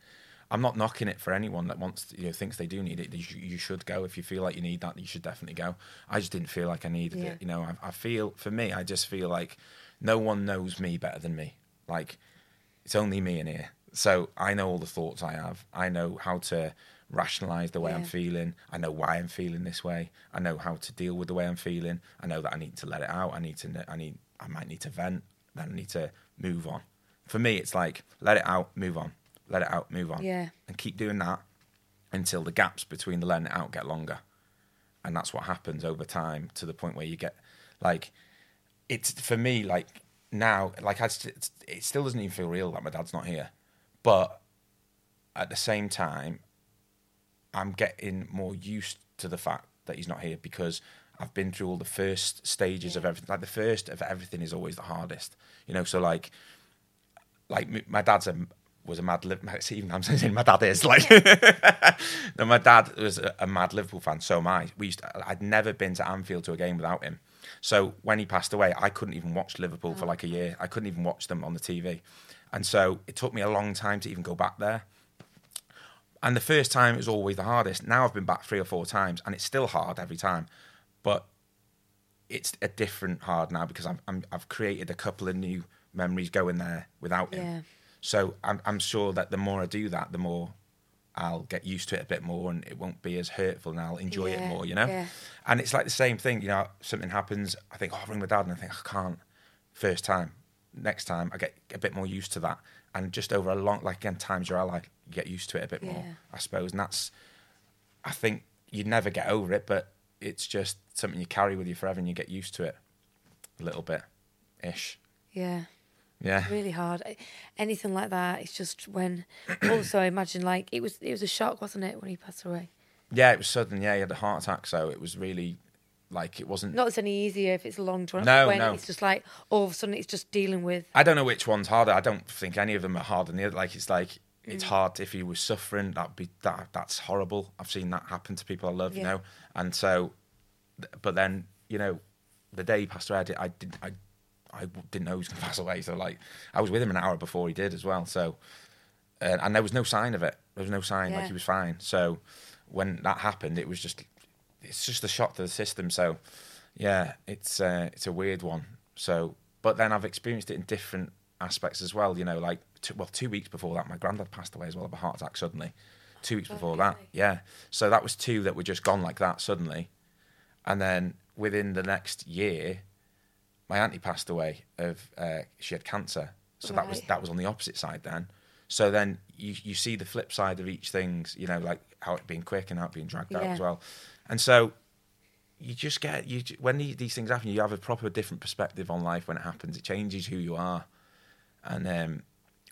I'm not knocking it for anyone that wants, you know, thinks they do need it. You, you should go if you feel like you need that. You should definitely go. I just didn't feel like I needed Yeah. it. You know, I, I feel for me, I just feel like no one knows me better than me. Like, it's only me in here. So I know all the thoughts I have. I know how to rationalize the way I'm feeling. I know why I'm feeling this way. I know how to deal with the way I'm feeling. I know that I need to let it out. I need to. I need. I might need to vent. Then I need to move on. For me, it's like let it out, move on. Let it out, move on. Yeah. And keep doing that until the gaps between the letting it out get longer. And that's what happens over time to the point where you get like it's for me like now like I st- it still doesn't even feel real that my dad's not here, but at the same time, I'm getting more used to the fact that he's not here because I've been through all the first stages of everything. Like the first of everything is always the hardest, you know. So like, like my dad's a was a mad Liverpool. Even I'm saying my dad is like, no, my dad was a, a mad Liverpool fan. So am I. We used to, I'd never been to Anfield to a game without him. So when he passed away, I couldn't even watch Liverpool for oh. like a year. I couldn't even watch them on the TV, and so it took me a long time to even go back there. And the first time was always the hardest. Now I've been back three or four times, and it's still hard every time, but it's a different hard now because I'm, I'm I've created a couple of new memories going there without him. Yeah. So I'm I'm sure that the more I do that, the more I'll get used to it a bit more, and it won't be as hurtful, and I'll enjoy Yeah, it more. You know. yeah. And it's like the same thing. You know, something happens. I think, oh, I'll ring my dad, and I think I can't. First time. Next time, I get a bit more used to that, and just over a long, like again, times your ally, you get used to it a bit more, Yeah. I suppose. And that's, I think you'd never get over it, but it's just something you carry with you forever, and you get used to it a little bit, ish. Yeah. Yeah. really hard. Anything like that, it's just when. Also, I imagine like it was it was a shock, wasn't it, when he passed away? Yeah, it was sudden. Yeah, he had a heart attack, so it was really like it wasn't. Not that it's any easier if it's a long term. No, when no. It's just like all of a sudden it's just dealing with. I don't know which one's harder. I don't think any of them are harder than the other. Like it's like it's Mm. hard if he was suffering. That'd be that. That's horrible. I've seen that happen to people I love. You know, and so, but then you know, the day he passed away, I did. I did. I, I didn't know he was going to pass away. So like, I was with him an hour before he did as well. So, uh, and there was no sign of it. There was no sign. Like he was fine. So, when that happened, it was just. It's just a shock to the system. So, yeah, it's uh, it's a weird one. So, but then I've experienced it in different aspects as well. You know, like two, well, two weeks before that, my granddad passed away as well of a heart attack suddenly. Two weeks before that, yeah. So that was two that were just gone like that suddenly, and then within the next year, my auntie passed away of uh, she had cancer. So that was that was on the opposite side then. So then you you see the flip side of each things. You know, like how it being quick and how it being dragged out Yeah. as well. And so you just get you when these, things happen, you have a proper different perspective on life when it happens. It changes who you are, and um,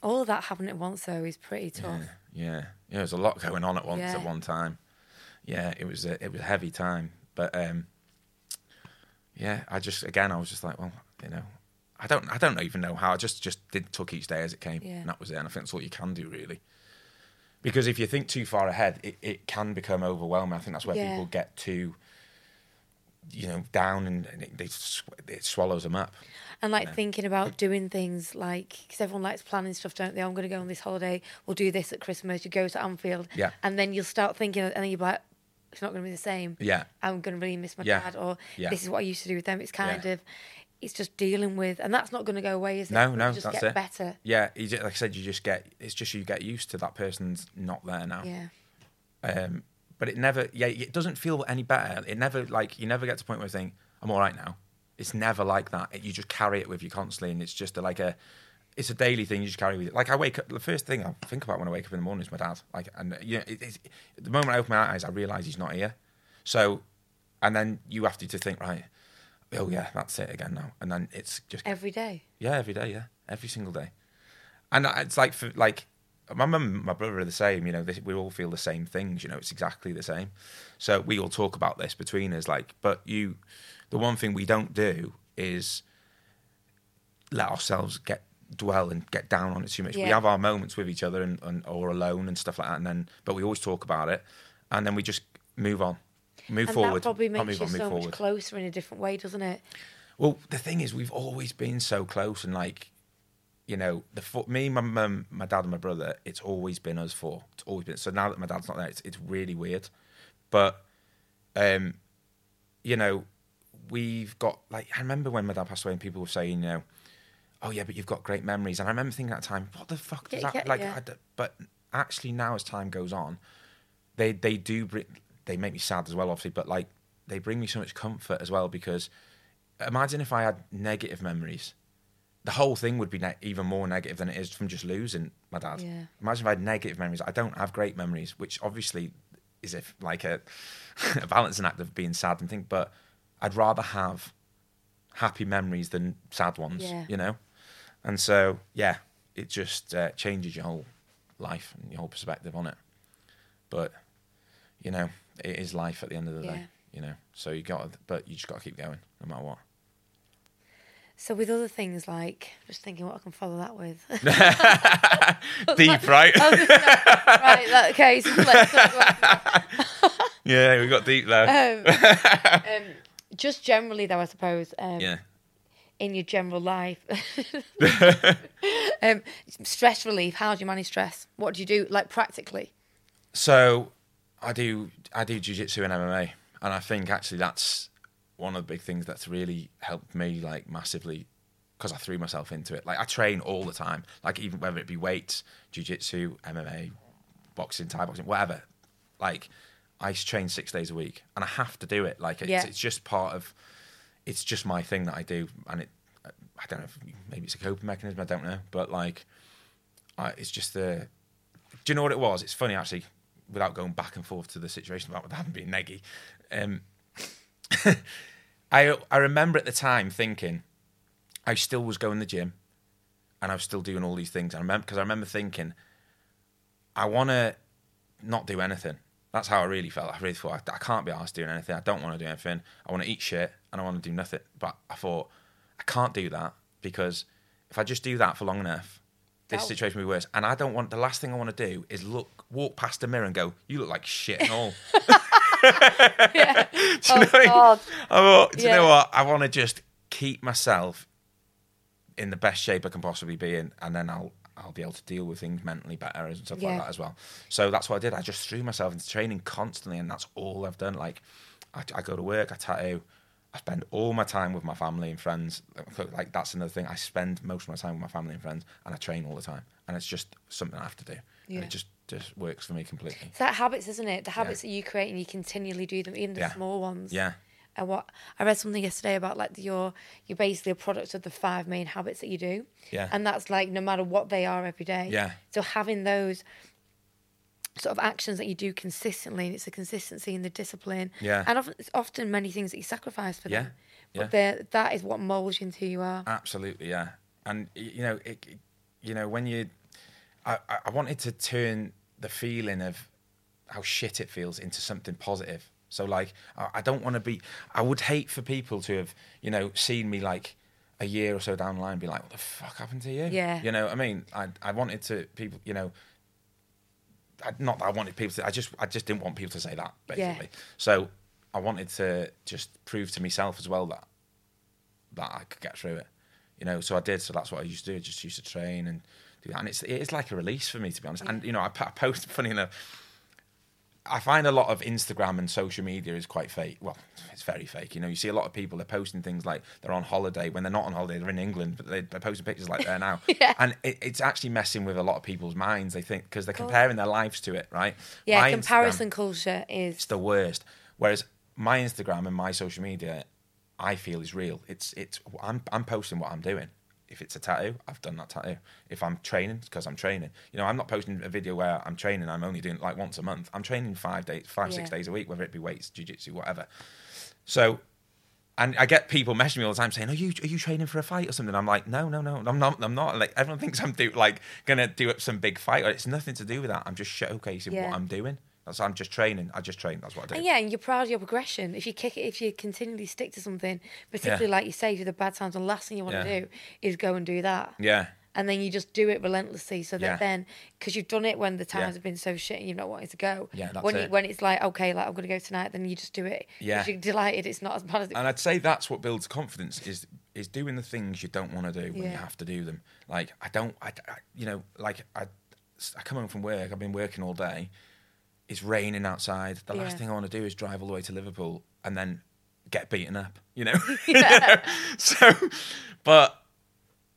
All of that happening at once though is pretty tough. yeah, yeah, yeah. There's a lot going on at once Yeah. at one time. Yeah, it was a, it was a heavy time, but um, yeah, I just again I was just like, well, you know, I don't I don't even know how. I just just did took each day as it came, Yeah. and that was it. And I think that's all you can do really. Because if you think too far ahead, it, it can become overwhelming. I think that's where Yeah. people get too, you know, down and, and it, they, sw- it swallows them up. And like thinking about doing things like, because everyone likes planning stuff, don't they? I'm going to go on this holiday. We'll do this at Christmas. You go to Anfield. Yeah. And then you'll start thinking, and then you're like, it's not going to be the same. Yeah. I'm going to really miss my Yeah. dad, or Yeah. this is what I used to do with them. It's kind Yeah. of, it's just dealing with, and that's not going to go away, is it? No, no, just that's get it. better. Yeah, you just, like I said, you just get it's just you get used to that person's not there now. Yeah. Um, but it never, yeah, it doesn't feel any better. It never like you never get to the point where you think I'm all right now. It's never like that. It, you just carry it with you constantly, and it's just a, like a, it's a daily thing you just carry with you. Like I wake up, the first thing I think about when I wake up in the morning is my dad. Like, and you know, it, it's, the moment I open my eyes, I realise he's not here. So, and then you have to, to think, right, oh yeah, that's it again now, and then it's just Every day. yeah, every day. Yeah, every single day. And it's like for like my mum, my brother are the same. You know, they, we all feel the same things. You know, it's exactly the same. So we all talk about this between us. Like, but you, the one thing we don't do is let ourselves get dwell and get down on it too much. We have our moments with each other and, and or alone and stuff like that. And then, but we always talk about it, and then we just move on, move And forward. that probably makes move you on, move so forward. much closer in a different way, doesn't it? Well, the thing is, we've always been so close, and like you know, the four, me, my mum, my dad, and my brother. It's always been us four. It's always been. So now that my dad's not there, it's it's really weird. But, um, you know, we've got like I remember when my dad passed away, and people were saying, you know, oh yeah, but you've got great memories. And I remember thinking at the time, what the fuck does Yeah, that yeah, like? yeah. I d but actually, now as time goes on, they they do bring, they make me sad as well, obviously, but like they bring me so much comfort as well because imagine if I had negative memories. The whole thing would be ne- even more negative than it is from just losing my dad. Yeah. Imagine if I had negative memories. I don't have great memories, which obviously is if like a, a balancing act of being sad and think. But I'd rather have happy memories than sad ones. Yeah. You know, and so yeah, it just uh, changes your whole life and your whole perspective on it. But you know, it is life at the end of the Yeah. day. You know, so you got, to but you just got to keep going no matter what. So with other things like just thinking what I can follow that with. Deep, right? right, that, okay, so let's talk about yeah, we got deep there. um, um, just generally though, I suppose. Um, yeah. in your general life. um, stress relief. How do you manage stress? What do you do, like practically? So I do I do jiu-jitsu and MMA and I think actually that's one of the big things that's really helped me like massively because I threw myself into it. Like I train all the time, like even whether it be weights, jiu-jitsu, MMA, boxing, Thai boxing, whatever. Like I train 6 days a week and I have to do it. Like it's, Yeah. it's just part of it's just my thing that I do and it I don't know if maybe it's a coping mechanism, I don't know, but like I, it's just the do you know what it was? It's funny actually, without going back and forth to the situation about dad being neggy. Um, I I remember at the time thinking, I still was going to the gym, and I was still doing all these things. I remember because I remember thinking, I want to not do anything. That's how I really felt. I really thought I, I can't be asked doing anything. I don't want to do anything. I want to eat shit and I want to do nothing. But I thought I can't do that because if I just do that for long enough, this That'll- situation will be worse. And I don't want the last thing I want to do is look, walk past the mirror and go, "You look like shit and all." Yeah. Do you Oh, know what I mean? God. I thought, do you know what? I want to just keep myself in the best shape I can possibly be in, and then I'll I'll be able to deal with things mentally better and stuff Yeah. like that as well. So that's what I did. I just threw myself into training constantly, and that's all I've done. Like, I, I go to work, I tattoo, I spend all my time with my family and friends. Like that's another thing. I spend most of my time with my family and friends, and I train all the time, and it's just something I have to do. Yeah. And it just just works for me completely. It's that habits, isn't it? The habits that you create and you continually do them, even the Yeah. small ones. Yeah. And what I read something yesterday about like you're you're basically a product of the five main habits that you do. Yeah. And that's like no matter what they are every day. Yeah. So having those sort of actions that you do consistently, and it's the consistency and the discipline. Yeah. And often it's often many things that you sacrifice for Yeah. them. Yeah. But they're- that is what molds you into who you are. Absolutely, yeah. And you know, it, you know, when you, I, I wanted to turn the feeling of how shit it feels into something positive. So like, I, I don't want to be. I would hate for people to have, you know, seen me like a year or so down the line, be like, "What the fuck happened to you?" Yeah. You know, what I mean, I I wanted to people, you know. Not that I wanted people to. I just I just didn't want people to say that basically. Yeah. So I wanted to just prove to myself as well that that I could get through it. You know, so I did. So that's what I used to do. I just used to train and do that. And it's it's like a release for me to be honest. And you know, I, I post funny enough. I find a lot of Instagram and social media is quite fake. Well, it's very fake. You know, you see a lot of people they're posting things like they're on holiday when they're not on holiday. They're in England, but they, they're posting pictures like they're now. Yeah. And it, it's actually messing with a lot of people's minds. They think because they're comparing their lives to it, right? Yeah, My Instagram- comparison culture is it's the worst. Whereas my Instagram and my social media, I feel is real. It's it's I'm I'm posting what I'm doing. If it's a tattoo, I've done that tattoo. If I'm training, it's because I'm training. You know, I'm not posting a video where I'm training. I'm only doing it like once a month. I'm training five days, five six days a week, whether it be weights, jiu-jitsu, whatever. So, and I get people messaging me all the time saying, "Are you are you training for a fight or something?" I'm like, "No, no, no, I'm not. I'm not." Like everyone thinks I'm do like gonna do up some big fight. Or it's nothing to do with that. I'm just showcasing Yeah. what I'm doing. That's I'm just training. I just train. That's what I do. And yeah, and you're proud of your progression. If you kick it, if you continually stick to something, particularly like you say, through the bad times, the last thing you want Yeah. to do is go and do that. Yeah, and then you just do it relentlessly. So that Yeah. then, because you've done it when the times Yeah. have been so shit and you've not wanted to go. Yeah, that's when it. You, when it's like okay, like I'm gonna go tonight, then you just do it. Yeah. you're delighted it's not as bad as it. and I'd say that's what builds confidence is is doing the things you don't want to do when you have to do them. Like I don't, I, I- you know, like I, I come home from work. I've been working all day. It's raining outside. The last Yeah. thing I want to do is drive all the way to Liverpool and then get beaten up. You know. You know? So, but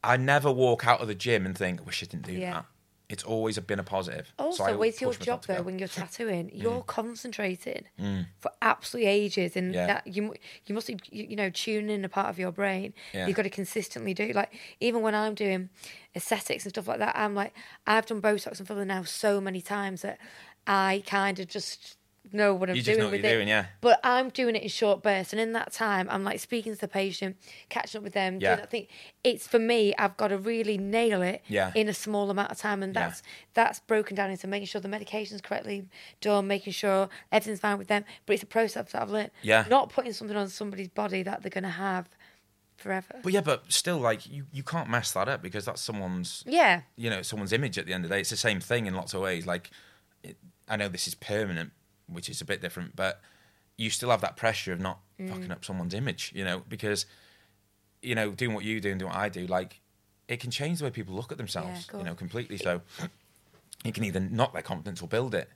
I never walk out of the gym and think, I wish I didn't do Yeah. that. It's always been a positive. Also, I with your job though, when you're tattooing, you're concentrating Mm. for absolutely ages, and Yeah. that you you must be, you you know tuning in a part of your brain. Yeah. You've got to consistently do. Like even when I'm doing aesthetics and stuff like that, I'm like I've done Botox and filler now so many times that I kind of just know what I'm You doing know what with you're it. doing, yeah. But I'm doing it in short bursts, and in that time, I'm like speaking to the patient, catching up with them. Yeah. Doing that thing. It's for me. I've got to really nail it Yeah. in a small amount of time, and Yeah. that's that's broken down into making sure the medication's correctly done, making sure everything's fine with them. But it's a process that I've learned. Yeah. Not putting something on somebody's body that they're going to have forever. But yeah, but still, like you, you can't mess that up because that's someone's yeah. you know someone's image at the end of the day. It's the same thing in lots of ways. Like it, I know this is permanent, which is a bit different, but you still have that pressure of not Mm. fucking up someone's image. You know, because you know doing what you do and doing what I do, like it can change the way people look at themselves. of you know, completely. So it can either knock their confidence or build it.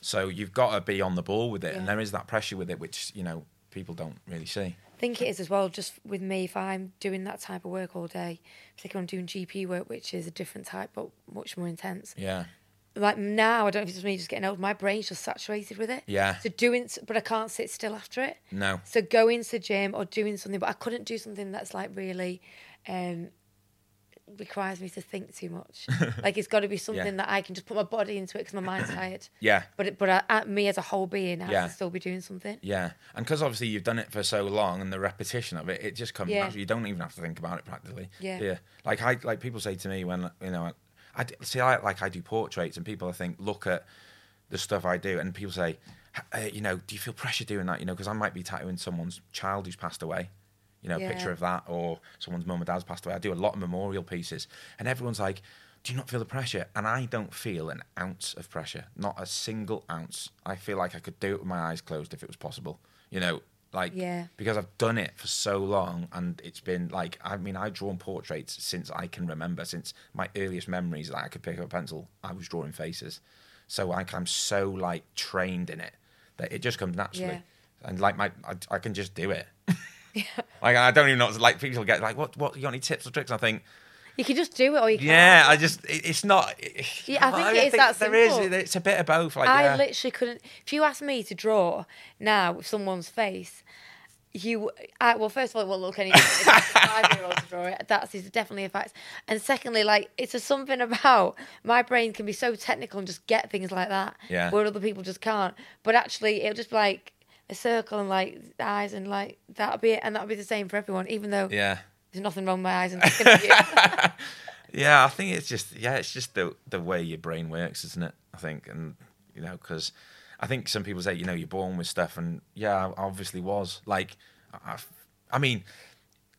So you've got to be on the ball with it, and there is that pressure with it, which you know people don't really see. I think it is as well, just with me, if I'm doing that type of work all day, particularly when I'm doing GP work, which is a different type but much more intense. Yeah, Like now, I don't know if it's just me just getting old, my brain's just saturated with it. Yeah. So doing, but I can't sit still after it. no, So going to the gym or doing something, but I couldn't do something that's like really um, requires me to think too much. like it's got to be something that I can just put my body into it because my mind's tired. yeah. But it, but I, I, me as a whole being has Yeah. to still be doing something. Yeah, and because obviously you've done it for so long, and the repetition of it, it just comes. Yeah. naturally. You don't even have to think about it practically. Yeah. Yeah. Like I like people say to me when you know, I d- see I like I do portraits, and people I think look at the stuff I do, and people say, uh, you know, do you feel pressure doing that? You know, because I might be tattooing someone's child who's passed away. You know, a picture of that, or someone's mum or dad's passed away. I do a lot of memorial pieces, and everyone's like, "Do you not feel the pressure?" And I don't feel an ounce of pressure, not a single ounce. I feel like I could do it with my eyes closed if it was possible. You know, like Yeah. because I've done it for so long, and it's been like I mean, I've drawn portraits since I can remember, since my earliest memories that I could pick up a pencil. I was drawing faces, so like I'm so like trained in it that it just comes naturally, Yeah. and like my I, I can just do it. Yeah. Like I don't even know. Like people get like, "What? What? You got any tips or tricks?" And I think, You can just do it or you can't. yeah, I just it, it's not. Yeah, I think it is that there is. simple. It's a bit of both. Like I yeah. literally couldn't. If you ask me to draw now with someone's face, you, I, well, first of all, it won't look any if a five-year-old to draw it. That's is definitely a fact. And secondly, like it's just something about my brain can be so technical and just get things like that, Yeah. where other people just can't. But actually, it'll just be like a circle and like eyes and like that'll be it, and that'll be the same for everyone. Even though yeah. There's nothing wrong with my eyes at you. Yeah, I think it's just yeah, it's just the the way your brain works, isn't it? I think, and you know, because I think some people say you know you're born with stuff, and yeah, I obviously was. Like, I, I mean,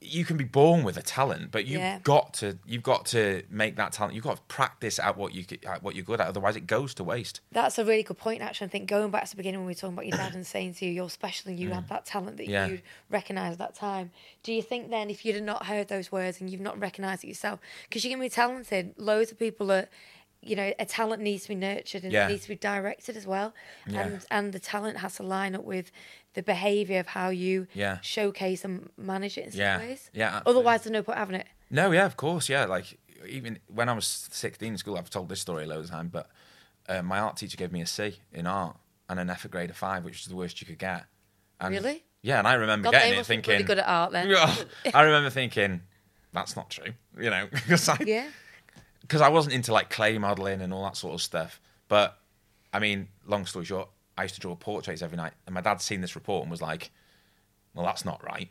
you can be born with a talent, but you've Yeah. got to you've got to make that talent. You've got to practice at what you at what you're good at. Otherwise, it goes to waste. That's a really good point, actually. I think going back to the beginning when we were talking about your dad and saying to you, you're special and you have that talent that Mm. Yeah. you recognise at that time. Do you think then, if you'd have not heard those words and you've not recognised it yourself, because you can be talented, loads of people are, you know, a talent needs to be nurtured and Yeah. it needs to be directed as well. Yeah. And, and the talent has to line up with the behaviour of how you Yeah. showcase and manage it in some Yeah. ways. Yeah, absolutely. Otherwise, there's no point having it. No, yeah, of course, yeah. Like even when I was 16 in school, I've told this story loads of time, but uh, my art teacher gave me a C in art and an F a grade of five, which is the worst you could get. And, Really? Yeah, and I remember God, getting it thinking, really good at art then. I remember thinking, that's not true, you know, because I, Yeah. because I wasn't into like clay modeling and all that sort of stuff. But I mean, long story short, I used to draw portraits every night, and my dad's seen this report and was like, "Well, that's not right,"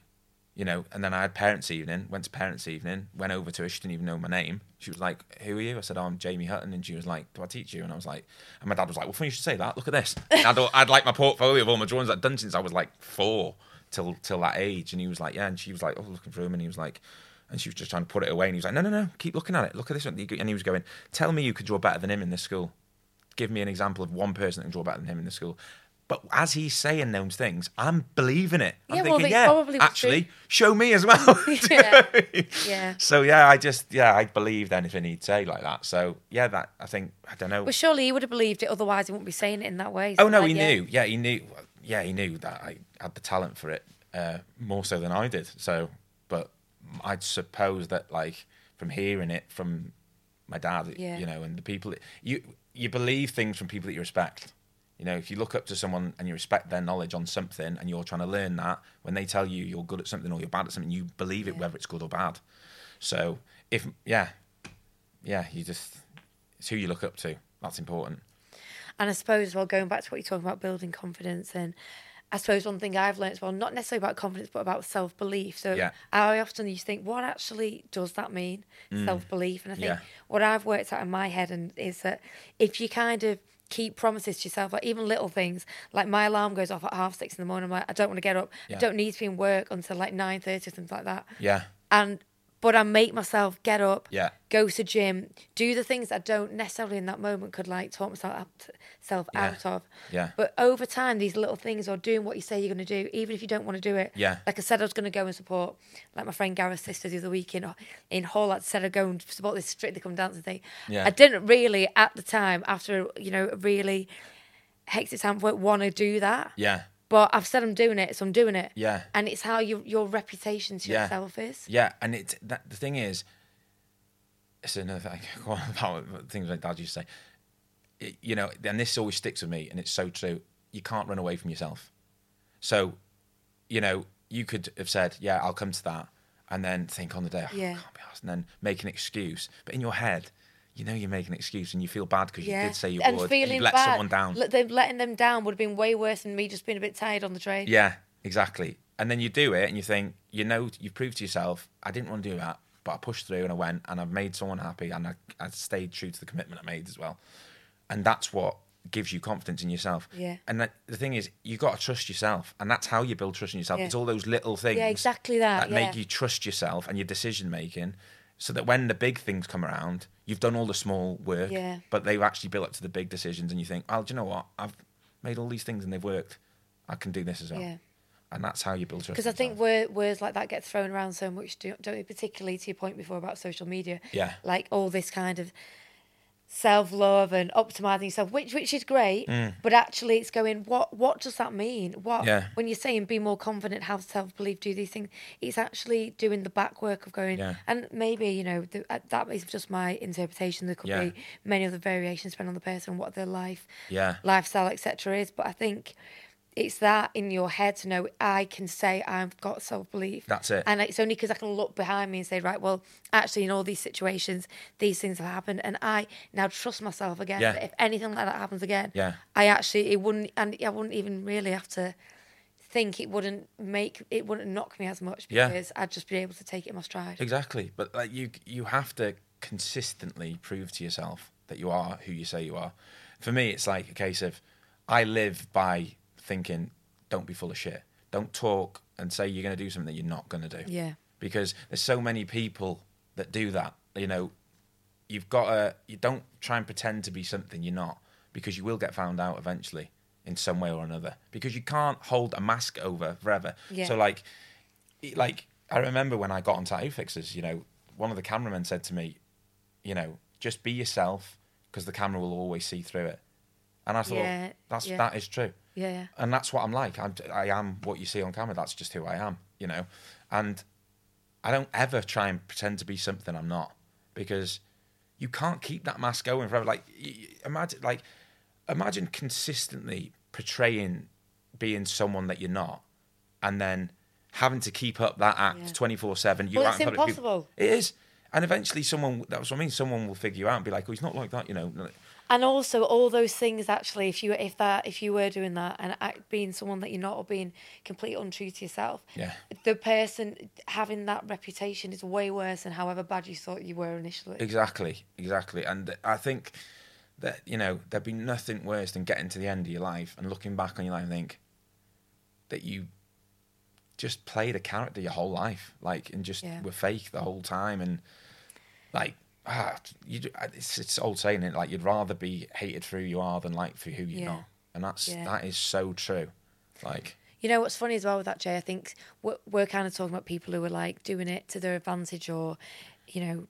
you know. And then I had parents' evening, went to parents' evening, went over to her. She didn't even know my name. She was like, "Who are you?" I said, oh, "I'm Jamie Hutton," and she was like, "Do I teach you?" And I was like, and my dad was like, "Well, funny you should say that. Look at this." And I'd, I'd like my portfolio of all my drawings I'd done since I was like four till till that age, and he was like, "Yeah," and she was like, "Oh, looking through him," and he was like. And she was just trying to put it away. And he was like, no, no, no, keep looking at it. Look at this one. And he was going, tell me you could draw better than him in this school. Give me an example of one person that can draw better than him in the school. But as he's saying those things, I'm believing it. I'm Yeah, well, thinking, they yeah, probably actually, show me as well. Yeah. Yeah. So yeah, I just yeah, I believed anything he'd say like that. So yeah, that I think I don't know. Well, surely he would have believed it, otherwise he wouldn't be saying it in that way. Oh no, like, he yeah. knew. Yeah, he knew. Yeah, he knew that I had the talent for it uh, more so than I did. So, but I'd suppose that like from hearing it from my dad, Yeah. you know, and the people you you believe things from people that you respect. You know, if you look up to someone and you respect their knowledge on something, and you're trying to learn that, when they tell you you're good at something or you're bad at something, you believe it Yeah. whether it's good or bad. So if yeah, yeah, you just it's who you look up to. That's important. And I suppose, well, going back to what you're talking about, building confidence, and I suppose one thing I've learned as well, not necessarily about confidence, but about self belief. So Yeah. I often used to think, what actually does that mean, self belief? And I think Mm. Yeah. what I've worked out in my head and is that if you kind of keep promises to yourself, like even little things, like my alarm goes off at half six in the morning, I'm like, I don't want to get up, Yeah. I don't need to be in work until like nine thirty or something like that. Yeah, And but I make myself get up, yeah, go to gym, do the things I don't necessarily in that moment could like talk myself out, self Yeah. out of. yeah, But over time, these little things or doing what you say you're going to do, even if you don't want to do it. Yeah. Like I said, I was going to go and support, like my friend Gareth's sister the other week in in Hull. I said I'd go and support this Strictly Come Dancing thing. Yeah. I didn't really at the time, after you know, really hectic time work, want to do that. yeah, But I've said I'm doing it, so I'm doing it. yeah. And it's how your your reputation to Yeah. yourself is. Yeah, and it that the thing is, it's another thing go on about things like Dad used to say. It, you know, and this always sticks with me, and it's so true. You can't run away from yourself. So, you know, you could have said, "Yeah, I'll come to that," and then think on the day, oh, Yeah. I can't be asked, and then make an excuse. But in your head, you know you're making an excuse, and you feel bad because you did say you and would, feeling and you let bad, someone down. them letting them down would have been way worse than me just being a bit tired on the train. Yeah, exactly. And then you do it and you think, you know, you've proved to yourself, I didn't want to do that, but I pushed through and I went and I've made someone happy and I, I stayed true to the commitment I made as well. And that's what gives you confidence in yourself. Yeah. And that, the thing is, you've got to trust yourself. And that's how you build trust in yourself. Yeah. It's all those little things Yeah, exactly that, that yeah. make you trust yourself and your decision making so that when the big things come around, you've done all the small work, Yeah. but they've actually built up to the big decisions and you think, oh, do you know what? I've made all these things and they've worked. I can do this as well Yeah. and that's how you build trust. Because I think word, words like that get thrown around so much, don't don't? Particularly to your point before about social media. Yeah. Like all this kind of self love and optimizing yourself, which which is great, but actually it's going. What what does that mean? What Mm. Yeah. when you're saying be more confident, have self belief, do these things? It's actually doing the back work of going. Yeah. And maybe you know the, uh, that is just my interpretation. There could Yeah. be many other variations depending on the person, what their life yeah, lifestyle, etc. is. But I think it's that in your head to know I can say I've got self belief. That's it. And it's only because I can look behind me and say, right, well, actually, in all these situations, these things have happened, and I now trust myself again. Yeah. That if anything like that happens again, Yeah. I actually it wouldn't, and I wouldn't even really have to think it wouldn't make it wouldn't knock me as much Yeah. because I'd just be able to take it in my stride. exactly. But like you, you have to consistently prove to yourself that you are who you say you are. For me, it's like a case of I live by thinking, don't be full of shit. Don't talk and say you're going to do something that you're not going to do. Yeah. because there's so many people that do that. You know, you've got to you don't try and pretend to be something you're not because you will get found out eventually in some way or another because you can't hold a mask over forever. Yeah. So like like I remember when I got on tattoo fixers, you know, one of the cameramen said to me, you know, just be yourself because the camera will always see through it. And I thought Yeah, that's yeah. that is true Yeah, yeah. and that's what I'm like. I'm, I am what you see on camera. That's just who I am, you know. And I don't ever try and pretend to be something I'm not because you can't keep that mask going forever. Like imagine, like imagine consistently portraying being someone that you're not, and then having to keep up that act twenty four seven. Well, it's impossible. It is. And eventually, someone, that's what I mean, someone will figure you out and be like, oh, he's not like that, you know. And also all those things actually, if you if that if you were doing that and act, being someone that you're not or being completely untrue to yourself, Yeah. the person having that reputation is way worse than however bad you thought you were initially. Exactly, exactly. And I think that, you know, there'd be nothing worse than getting to the end of your life and looking back on your life and think that you just played a character your whole life, like, and just Yeah. were fake the whole time, and like, ah, you, it's it's old saying it, like, you'd rather be hated for who you are than liked for who you're Yeah. not, and that's Yeah. that is so true, like, You know what's funny as well with that, Jay? I think we're, we're kind of talking about people who are like doing it to their advantage or, you know,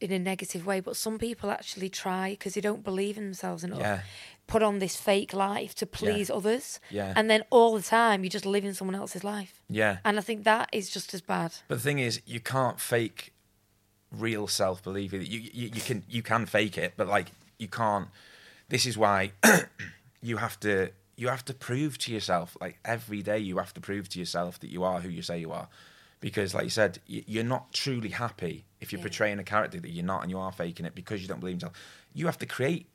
in a negative way. But some people actually try because they don't believe in themselves enough. Yeah. Put on this fake life to please others. Yeah. And then all the time you're just living someone else's life. yeah. And I think that is just as bad. But the thing is, you can't fake real self belief. You, you you can you can fake it, but like you can't. This is why you have to you have to prove to yourself like every day you have to prove to yourself that you are who you say you are, because like you said, you're not truly happy if you're Yeah. portraying a character that you're not and you are faking it because you don't believe in yourself. You have to create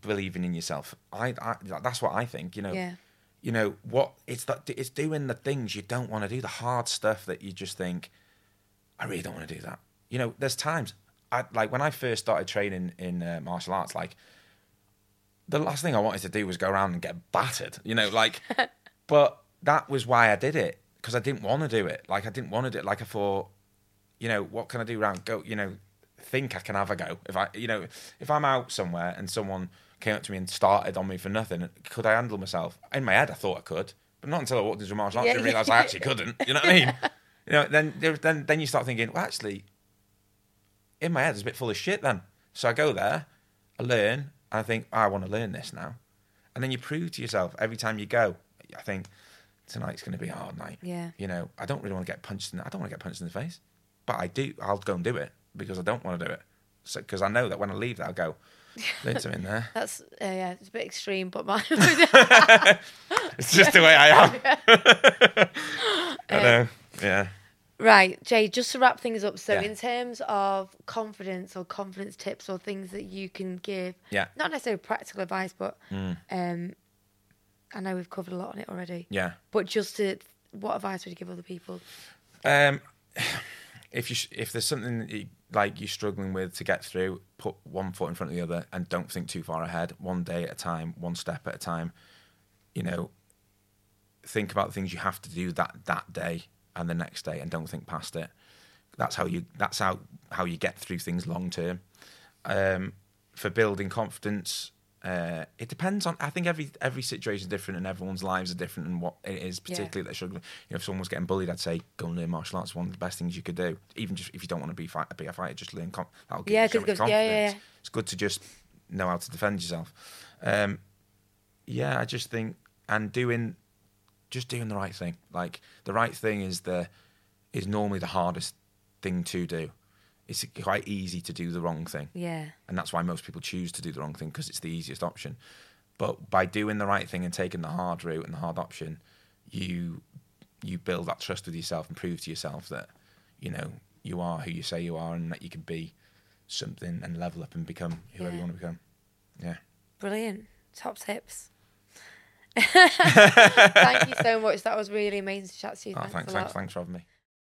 believing in yourself. I, I that's what I think. You know Yeah. you know what it's that it's doing the things you don't want to do the hard stuff that you just think i really don't want to do that you know there's times i like when i first started training in uh, martial arts like the last thing i wanted to do was go around and get battered you know like but that was why i did it because i didn't want to do it. Like i didn't want to do it. Like i thought you know what can i do around go you know think i can have a go? If i you know if i'm out somewhere and someone came up to me and started on me for nothing could i handle myself? In my head i thought i could but not until i walked into martial arts Yeah, and yeah, realized i actually couldn't you know what i mean? You know then then then you start thinking well actually in my head it's a bit full of shit then. So i go there i learn and i think "Oh, i want to learn this now. And then you prove to yourself every time you go i think tonight's going to be a hard night. Yeah. you know i don't really want to get punched in i don't want to get punched in the face but i do i'll go and do it because i don't want to do it. So because i know that when i leave that i'll go learn something there. That's, uh, yeah, it's a bit extreme, but my. it's just the way i am. I know yeah Right, Jay, just to wrap things up. So, Yeah. in terms of confidence or confidence tips or things that you can give, Yeah. Mm. not necessarily practical advice, but um, I know we've covered a lot on it already. yeah But just to, what advice would you give other people? Um, if you if there's something that you, like you're struggling with to get through, put one foot in front of the other and don't think too far ahead. One day at a time, one step at a time. You know, think about the things you have to do that that day and the next day, and don't think past it. That's how you. That's how how you get through things long term. Um, for building confidence, uh, it depends on. I think every every situation is different, and everyone's lives are different, and what it is Yeah. particularly that they're struggling. You know, if someone was getting bullied, I'd say go and learn martial arts. One of the best things you could do, even just if you don't want to be fight, be a fighter, just learn. Com- that'll give Yeah, you so 'cause much it goes- yeah, yeah. It's good to just know how to defend yourself. Um, yeah, I just think and doing, just doing the right thing. Like the right thing is the is normally the hardest thing to do. It's quite easy to do the wrong thing Yeah. and that's why most people choose to do the wrong thing because it's the easiest option. But by doing the right thing and taking the hard route and the hard option, you you build that trust with yourself and prove to yourself that you know you are who you say you are and that you can be something and level up and become whoever Yeah. you want to become. Yeah. Brilliant. Top tips. Thank you so much. That was really amazing to chat to you. Oh, Thanks, thanks, a thanks, lot. thanks for having me.